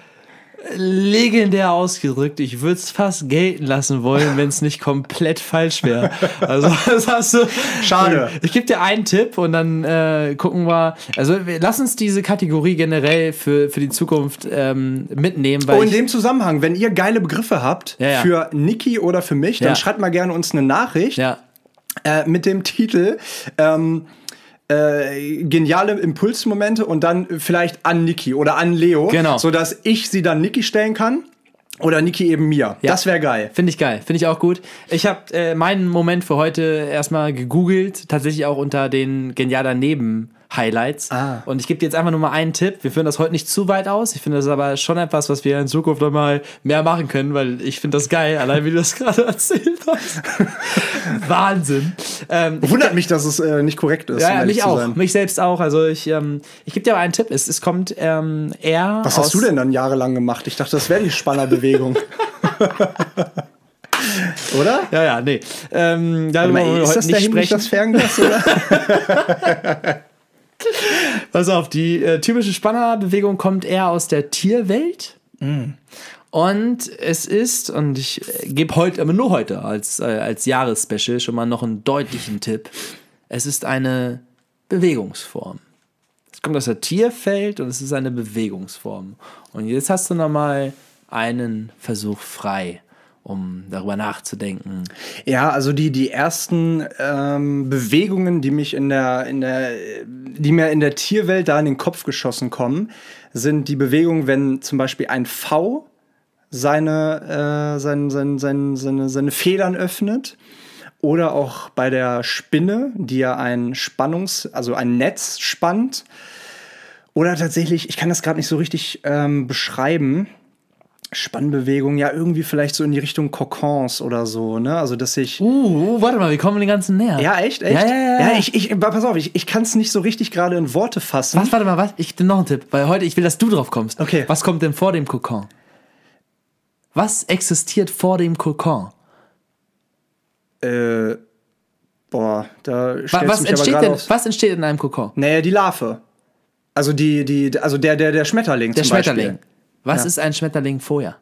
[SPEAKER 1] legendär ausgedrückt. Ich würde es fast gelten lassen wollen, wenn es nicht komplett falsch wäre. Also das hast du.
[SPEAKER 2] Schade.
[SPEAKER 1] Ich gebe dir einen Tipp und dann äh, gucken wir. Also lass uns diese Kategorie generell für, für die Zukunft ähm, mitnehmen.
[SPEAKER 2] Weil oh, in dem Zusammenhang, wenn ihr geile Begriffe habt
[SPEAKER 1] ja, ja.
[SPEAKER 2] für Niki oder für mich, dann
[SPEAKER 1] Ja.
[SPEAKER 2] schreibt mal gerne uns eine Nachricht äh, mit dem Titel. Ähm, äh, geniale Impulsmomente und dann vielleicht an Niki oder an Leo,
[SPEAKER 1] Genau.
[SPEAKER 2] sodass ich sie dann Niki stellen kann oder Niki eben mir.
[SPEAKER 1] Ja.
[SPEAKER 2] Das wäre geil.
[SPEAKER 1] Finde ich geil, finde ich auch gut. Ich habe äh, meinen Moment für heute erstmal gegoogelt, tatsächlich auch unter den genialer Neben Highlights.
[SPEAKER 2] Ah.
[SPEAKER 1] Und ich gebe dir jetzt einfach nur mal einen Tipp. Wir führen das heute nicht zu weit aus. Ich finde das aber schon etwas, was wir in Zukunft noch mal mehr machen können, weil ich finde das geil, allein wie du das gerade erzählt hast. Wahnsinn. Ähm,
[SPEAKER 2] Wundert mich, dass es äh, nicht korrekt ist. um
[SPEAKER 1] ja,
[SPEAKER 2] ehrlich
[SPEAKER 1] mich auch,
[SPEAKER 2] sein.
[SPEAKER 1] mich selbst auch. Also ich, ähm, ich gebe dir aber einen Tipp. Es, es kommt ähm, eher
[SPEAKER 2] Was hast du denn dann jahrelang gemacht? Ich dachte, das wäre die Spannerbewegung. oder?
[SPEAKER 1] Ja, ja, nee. Ähm, darüber wir
[SPEAKER 2] ist das der
[SPEAKER 1] nicht
[SPEAKER 2] Hinrich
[SPEAKER 1] sprechen.
[SPEAKER 2] das Fernglas, oder?
[SPEAKER 1] Pass auf, die äh, typische Spannerbewegung kommt eher aus der Tierwelt. Und es ist, und ich äh, gebe heute, aber nur heute als, äh, als Jahresspecial schon mal noch einen deutlichen Tipp. Es ist eine Bewegungsform. Es kommt aus der Tierwelt und es ist eine Bewegungsform. Und jetzt hast du noch mal einen Versuch frei, um darüber nachzudenken.
[SPEAKER 2] Ja, also die, die ersten ähm, Bewegungen, die mich in der, in der, die mir in der Tierwelt da in den Kopf geschossen kommen, sind die Bewegungen, wenn zum Beispiel ein V seine, äh, sein, sein, sein, seine, seine Federn öffnet. Oder auch bei der Spinne, die ja ein Spannungs-, also ein Netz spannt. Oder tatsächlich, ich kann das gerade nicht so richtig ähm, beschreiben. Spannbewegung, ja, irgendwie vielleicht so in die Richtung Kokons oder so, ne? Also, dass ich.
[SPEAKER 1] Uh, warte mal, wir kommen den ganzen näher.
[SPEAKER 2] Ja, echt, echt?
[SPEAKER 1] Ja, ja, ja, ja.
[SPEAKER 2] ich, ich, pass auf, ich, ich kann es nicht so richtig gerade in Worte fassen.
[SPEAKER 1] Was, warte mal, was? Ich noch einen Tipp, weil heute, ich will, dass du drauf kommst.
[SPEAKER 2] Okay.
[SPEAKER 1] Was kommt denn vor dem Kokon? Was existiert vor dem Kokon?
[SPEAKER 2] Äh, boah, da
[SPEAKER 1] Was
[SPEAKER 2] mich aber
[SPEAKER 1] entsteht, denn,
[SPEAKER 2] aufs-
[SPEAKER 1] was entsteht in einem Kokon?
[SPEAKER 2] Naja, die Larve. Also die, die, also der, der, der Schmetterling
[SPEAKER 1] Der
[SPEAKER 2] zum
[SPEAKER 1] Schmetterling.
[SPEAKER 2] Beispiel.
[SPEAKER 1] Was
[SPEAKER 2] Ja.
[SPEAKER 1] ist ein Schmetterling vorher?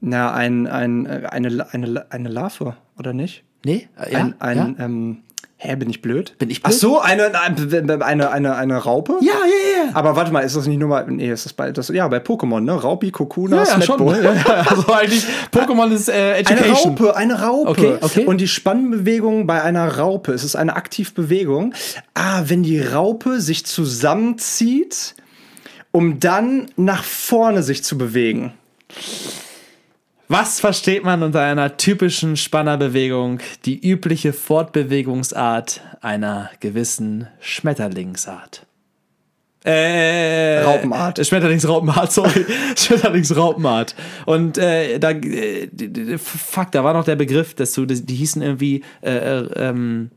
[SPEAKER 2] Na, ein, ein, äh, eine, eine, eine Larve, oder nicht?
[SPEAKER 1] Nee? Äh, Ja?
[SPEAKER 2] Ein, ein
[SPEAKER 1] ja?
[SPEAKER 2] ähm, hä, bin ich blöd?
[SPEAKER 1] Bin ich
[SPEAKER 2] Ach
[SPEAKER 1] blöd?
[SPEAKER 2] so, eine, eine, eine, eine, eine Raupe?
[SPEAKER 1] ja, ja, ja.
[SPEAKER 2] Aber warte mal, ist das nicht nur mal, nee, ist das bei, das, ja, bei Pokémon, ne? Raupi, Kokuna,
[SPEAKER 1] Ja, ja, schon. Ne? Ja, also eigentlich, Pokémon ist äh,
[SPEAKER 2] Eine
[SPEAKER 1] Education.
[SPEAKER 2] Raupe, eine Raupe.
[SPEAKER 1] Okay, okay.
[SPEAKER 2] Und die Spannbewegung bei einer Raupe, es ist eine Aktivbewegung. Ah, wenn die Raupe sich zusammenzieht, um dann nach vorne sich zu bewegen.
[SPEAKER 1] Was versteht man unter einer typischen Spannerbewegung? Die übliche Fortbewegungsart einer gewissen Schmetterlingsart. Äh,
[SPEAKER 2] Raupenart.
[SPEAKER 1] Schmetterlingsraupenart, sorry. Schmetterlingsraupenart. Und äh, da, äh, fuck, da war noch der Begriff dazu, die, die hießen irgendwie, äh, äh, ähm,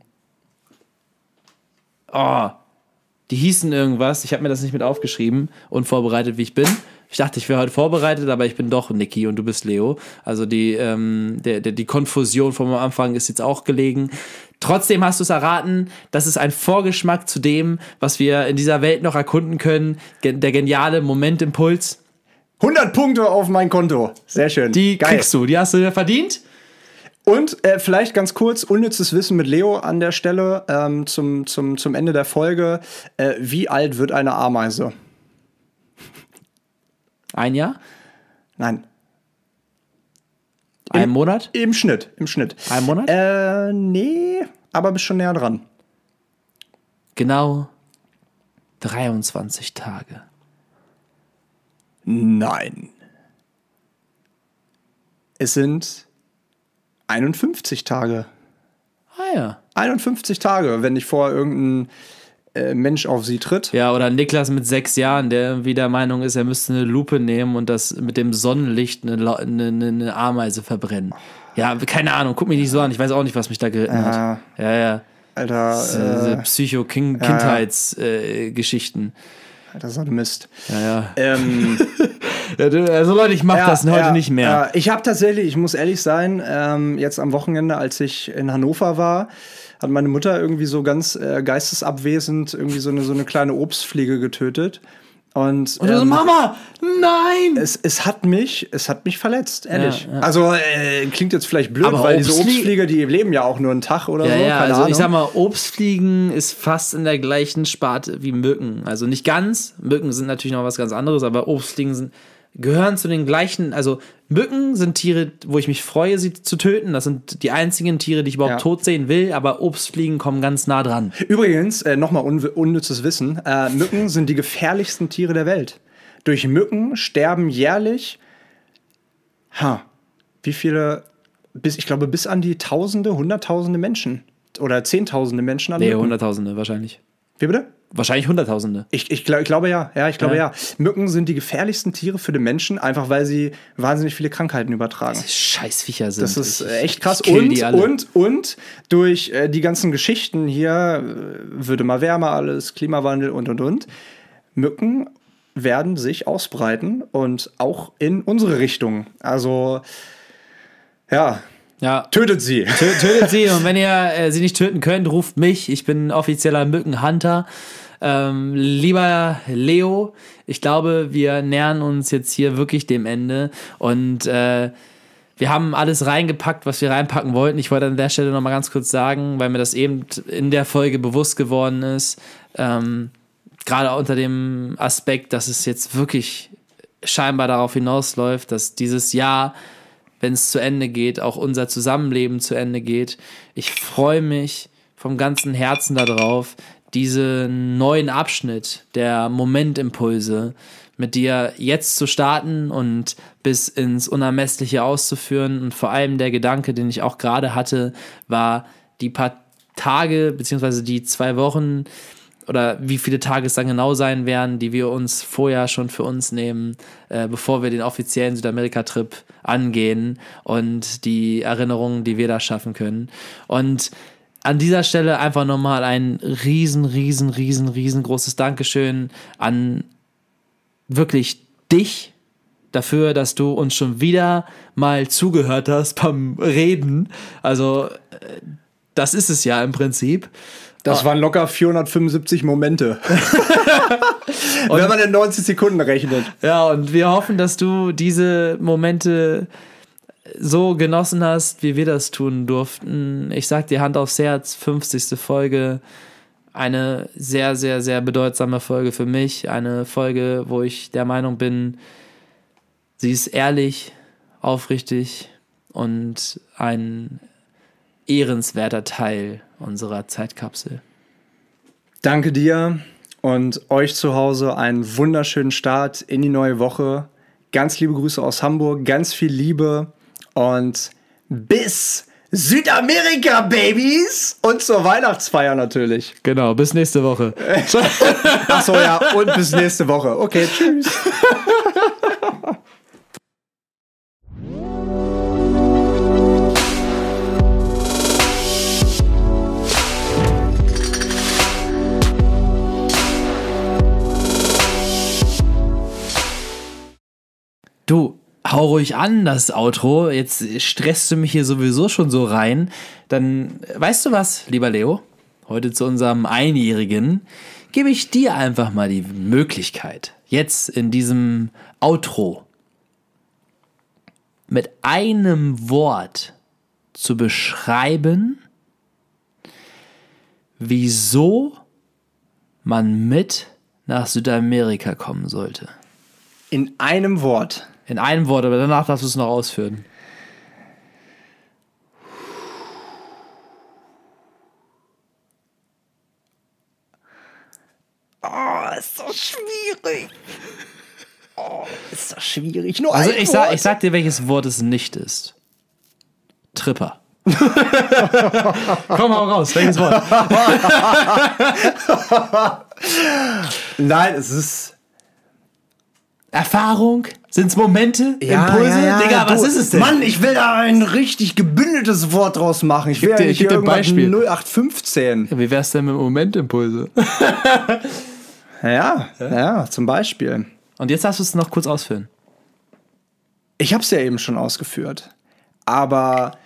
[SPEAKER 1] oh, die hießen irgendwas. Ich habe mir das nicht mit aufgeschrieben, unvorbereitet wie ich bin. Ich dachte, ich wäre heute vorbereitet, aber ich bin doch Niki und du bist Leo. Also die, ähm, der, der, die Konfusion vom Anfang ist jetzt auch gelegen. Trotzdem hast du es erraten. Das ist ein Vorgeschmack zu dem, was wir in dieser Welt noch erkunden können. Der geniale Momentimpuls.
[SPEAKER 2] 100 Punkte auf mein Konto. Sehr schön.
[SPEAKER 1] Die
[SPEAKER 2] Geil.
[SPEAKER 1] kriegst du, die hast du verdient.
[SPEAKER 2] Und äh, vielleicht ganz kurz, unnützes Wissen mit Leo an der Stelle ähm, zum, zum, zum Ende der Folge. Äh, wie alt wird eine Ameise?
[SPEAKER 1] Ein Jahr,
[SPEAKER 2] Nein,
[SPEAKER 1] ein Monat,
[SPEAKER 2] im Schnitt, im Schnitt.
[SPEAKER 1] ein Monat.
[SPEAKER 2] Äh, nee, aber bist schon näher dran.
[SPEAKER 1] Genau 23 Tage.
[SPEAKER 2] Nein. Es sind 51 Tage.
[SPEAKER 1] Ah ja.
[SPEAKER 2] 51 Tage, wenn nicht vorher irgendein äh, Mensch auf sie tritt.
[SPEAKER 1] Ja, oder Niklas mit sechs Jahren, der irgendwie der Meinung ist, er müsste eine Lupe nehmen und das mit dem Sonnenlicht eine, eine, eine, Ameise verbrennen. Ja, keine Ahnung, guck mich nicht so an. Ich weiß auch nicht, was mich da geritten hat. Ja, ja.
[SPEAKER 2] Alter, äh,
[SPEAKER 1] Psycho-Kindheitsgeschichten.
[SPEAKER 2] Alter, so ein Mist.
[SPEAKER 1] ja, ja.
[SPEAKER 2] Ähm,
[SPEAKER 1] ja. Also Leute, ich mach
[SPEAKER 2] Ja,
[SPEAKER 1] das heute
[SPEAKER 2] ja,
[SPEAKER 1] nicht mehr.
[SPEAKER 2] Ja. Ich habe tatsächlich, ich muss ehrlich sein, ähm, jetzt am Wochenende, als ich in Hannover war, hat meine Mutter irgendwie so ganz äh, geistesabwesend irgendwie so eine, so eine kleine Obstfliege getötet. Und,
[SPEAKER 1] Und du so,
[SPEAKER 2] ähm,
[SPEAKER 1] Mama, nein!
[SPEAKER 2] es, es hat mich, es hat mich verletzt, ehrlich.
[SPEAKER 1] Ja, ja.
[SPEAKER 2] Also äh, klingt jetzt vielleicht blöd,
[SPEAKER 1] Aber
[SPEAKER 2] weil diese
[SPEAKER 1] Obstflie-
[SPEAKER 2] Obstfliege, die leben ja auch nur einen Tag oder
[SPEAKER 1] Ja,
[SPEAKER 2] so.
[SPEAKER 1] ja, also
[SPEAKER 2] Ahnung.
[SPEAKER 1] ich sag mal, Obstfliegen ist fast in der gleichen Sparte wie Mücken. Also nicht ganz. Mücken sind natürlich noch was ganz anderes, aber Obstfliegen sind, gehören zu den gleichen. Also Mücken sind Tiere, wo ich mich freue, sie zu töten. Das sind die einzigen Tiere, die ich überhaupt
[SPEAKER 2] Ja.
[SPEAKER 1] tot sehen will, aber Obstfliegen kommen ganz nah dran.
[SPEAKER 2] Übrigens, äh, nochmal un unnützes Wissen: äh, Mücken sind die gefährlichsten Tiere der Welt. Durch Mücken sterben jährlich, ha, wie viele, bis, ich glaube, bis an die Tausende, Hunderttausende Menschen oder Zehntausende Menschen an
[SPEAKER 1] Nee,
[SPEAKER 2] Mücken.
[SPEAKER 1] Hunderttausende wahrscheinlich.
[SPEAKER 2] Wie bitte?
[SPEAKER 1] Wahrscheinlich Hunderttausende.
[SPEAKER 2] Ich, ich, glaub, ich glaube ja, ja, ich glaube
[SPEAKER 1] Ja.
[SPEAKER 2] ja. Mücken sind die gefährlichsten Tiere für den Menschen, einfach weil sie wahnsinnig viele Krankheiten übertragen.
[SPEAKER 1] Scheißviecher sind.
[SPEAKER 2] Das ist äh, echt krass. Und, und, und durch äh, die ganzen Geschichten hier äh, wird immer wärmer alles, Klimawandel und, und, und. Mücken werden sich ausbreiten und auch in unsere Richtung. Also, ja,
[SPEAKER 1] Ja,
[SPEAKER 2] tötet sie.
[SPEAKER 1] Tö- Tötet sie und wenn ihr äh, sie nicht töten könnt, ruft mich. Ich bin offizieller Mückenhunter. Ähm, lieber Leo, ich glaube, wir nähern uns jetzt hier wirklich dem Ende und äh, wir haben alles reingepackt, was wir reinpacken wollten. Ich wollte an der Stelle noch mal ganz kurz sagen, weil mir das eben in der Folge bewusst geworden ist, ähm, gerade unter dem Aspekt, dass es jetzt wirklich scheinbar darauf hinausläuft, dass dieses Jahr wenn es zu Ende geht, auch unser Zusammenleben zu Ende geht. Ich freue mich vom ganzen Herzen darauf, diesen neuen Abschnitt der Momentimpulse mit dir jetzt zu starten und bis ins Unermessliche auszuführen. Und vor allem der Gedanke, den ich auch gerade hatte, war die paar Tage beziehungsweise die zwei Wochen oder wie viele Tage es dann genau sein werden, die wir uns vorher schon für uns nehmen, äh, bevor wir den offiziellen Südamerika-Trip angehen und die Erinnerungen, die wir da schaffen können. Und an dieser Stelle einfach nochmal ein riesen, riesen, riesen, riesengroßes Dankeschön an wirklich dich dafür, dass du uns schon wieder mal zugehört hast beim Reden. Also, äh, das ist es ja im Prinzip.
[SPEAKER 2] Das waren locker 475 Momente. Wenn man in 90 Sekunden rechnet.
[SPEAKER 1] Ja, und wir hoffen, dass du diese Momente so genossen hast, wie wir das tun durften. Ich sag dir Hand aufs Herz, 50. Folge. Eine sehr, sehr, sehr bedeutsame Folge für mich. Eine Folge, wo ich der Meinung bin, sie ist ehrlich, aufrichtig und ein ehrenswerter Teil unserer Zeitkapsel.
[SPEAKER 2] Danke dir und euch zu Hause einen wunderschönen Start in die neue Woche. Ganz liebe Grüße aus Hamburg, ganz viel Liebe und bis Südamerika, Babys! Und zur Weihnachtsfeier natürlich.
[SPEAKER 1] Genau, bis nächste Woche.
[SPEAKER 2] Achso, ja, und bis nächste Woche. Okay, tschüss.
[SPEAKER 1] Du, hau ruhig an, das Outro. Jetzt stresst du mich hier sowieso schon so rein. Dann, weißt du was, lieber Leo? Heute zu unserem Einjährigen gebe ich dir einfach mal die Möglichkeit, jetzt in diesem Outro mit einem Wort zu beschreiben, wieso man mit nach Südamerika kommen sollte.
[SPEAKER 2] In einem Wort.
[SPEAKER 1] In einem Wort, aber danach darfst du es noch ausführen.
[SPEAKER 2] Oh, ist doch schwierig. Oh, ist doch schwierig. Nur
[SPEAKER 1] Also ich sag,
[SPEAKER 2] Wort.
[SPEAKER 1] ich sag dir, welches Wort es nicht ist. Tripper. Komm mal raus, welches Wort?
[SPEAKER 2] Nein, es ist.
[SPEAKER 1] Erfahrung? Sind's Momente?
[SPEAKER 2] Ja,
[SPEAKER 1] Impulse?
[SPEAKER 2] ja, ja,
[SPEAKER 1] Digga, was
[SPEAKER 2] du,
[SPEAKER 1] ist es denn?
[SPEAKER 2] Mann, ich will da ein richtig gebündeltes Wort draus machen. Ich will
[SPEAKER 1] Gib
[SPEAKER 2] ja
[SPEAKER 1] dir-
[SPEAKER 2] nicht
[SPEAKER 1] gib dir ein Beispiel.
[SPEAKER 2] 0815.
[SPEAKER 1] Wie wär's denn mit Momentimpulse?
[SPEAKER 2] Ja, ja, zum Beispiel.
[SPEAKER 1] Und jetzt darfst du es noch kurz ausführen.
[SPEAKER 2] Ich habe es ja eben schon ausgeführt. Aber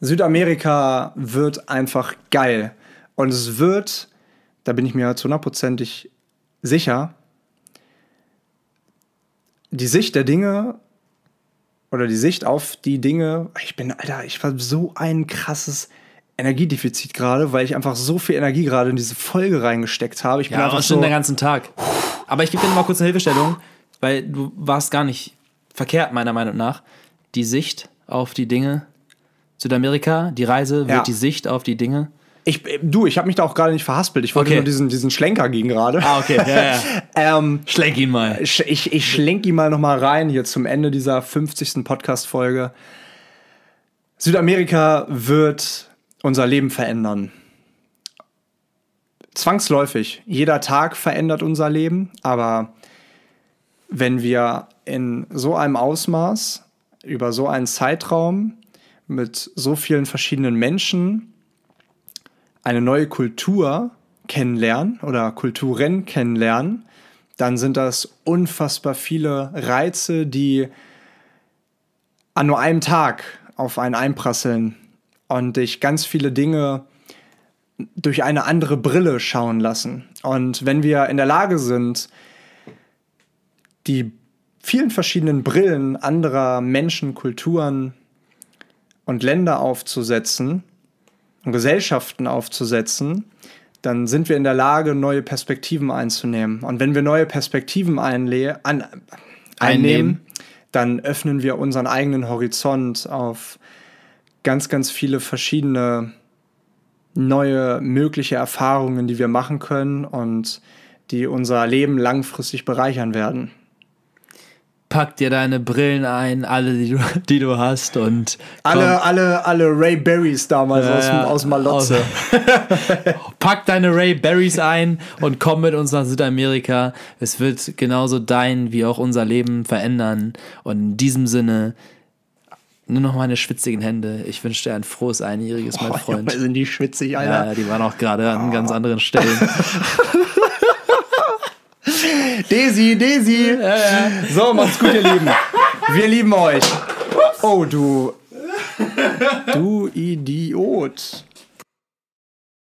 [SPEAKER 2] Südamerika wird einfach geil. Und es wird, da bin ich mir zu hundertprozentig sicher, die Sicht der Dinge oder die Sicht auf die Dinge, ich bin, Alter, ich war so ein krasses Energiedefizit gerade, weil ich einfach so viel Energie gerade in diese Folge reingesteckt habe. Ich bin
[SPEAKER 1] Ja,
[SPEAKER 2] einfach
[SPEAKER 1] schon
[SPEAKER 2] so,
[SPEAKER 1] den ganzen Tag. Aber ich gebe dir noch mal kurz eine Hilfestellung, weil du warst gar nicht verkehrt, meiner Meinung nach. Die Sicht auf die Dinge. Südamerika, die Reise wird
[SPEAKER 2] Ja.
[SPEAKER 1] die Sicht auf die Dinge.
[SPEAKER 2] Ich, du, ich habe mich da auch gerade nicht verhaspelt. Ich wollte
[SPEAKER 1] Okay.
[SPEAKER 2] nur diesen, diesen Schlenker gegen gerade.
[SPEAKER 1] Ah, okay, ja, ja.
[SPEAKER 2] Ähm,
[SPEAKER 1] Schlenk ihn mal.
[SPEAKER 2] ich ich, schlenk ihn mal noch mal rein hier zum Ende dieser 50. Podcast-Folge. Südamerika wird unser Leben verändern. Zwangsläufig. Jeder Tag verändert unser Leben, aber wenn wir in so einem Ausmaß, über so einen Zeitraum, mit so vielen verschiedenen Menschen eine neue Kultur kennenlernen oder Kulturen kennenlernen, dann sind das unfassbar viele Reize, die an nur einem Tag auf einen einprasseln und dich ganz viele Dinge durch eine andere Brille schauen lassen. Und wenn wir in der Lage sind, die vielen verschiedenen Brillen anderer Menschen, Kulturen und Länder aufzusetzen und Gesellschaften aufzusetzen, dann sind wir in der Lage, neue Perspektiven einzunehmen. Und wenn wir neue Perspektiven einle an, einnehmen,
[SPEAKER 1] Einnehmen.
[SPEAKER 2] dann öffnen wir unseren eigenen Horizont auf ganz, ganz viele verschiedene neue mögliche Erfahrungen, die wir machen können und die unser Leben langfristig bereichern werden.
[SPEAKER 1] Pack dir deine Brillen ein, alle, die du, die du hast und komm,
[SPEAKER 2] Alle, alle, alle Ray Berries damals aus,
[SPEAKER 1] ja,
[SPEAKER 2] dem aus Malotze.
[SPEAKER 1] pack deine Ray Berries ein und komm mit uns nach Südamerika. Es wird genauso dein wie auch unser Leben verändern. Und in diesem Sinne, nur noch meine schwitzigen Hände. Ich wünsche dir ein frohes Einjähriges, mein
[SPEAKER 2] Oh,
[SPEAKER 1] Freund.
[SPEAKER 2] Junge, sind die schwitzig, Alter.
[SPEAKER 1] Ja, die waren auch gerade an ganz anderen Stellen.
[SPEAKER 2] Daisy, Daisy. So, macht's gut, ihr Lieben. Wir lieben euch. Oh, du. Du Idiot.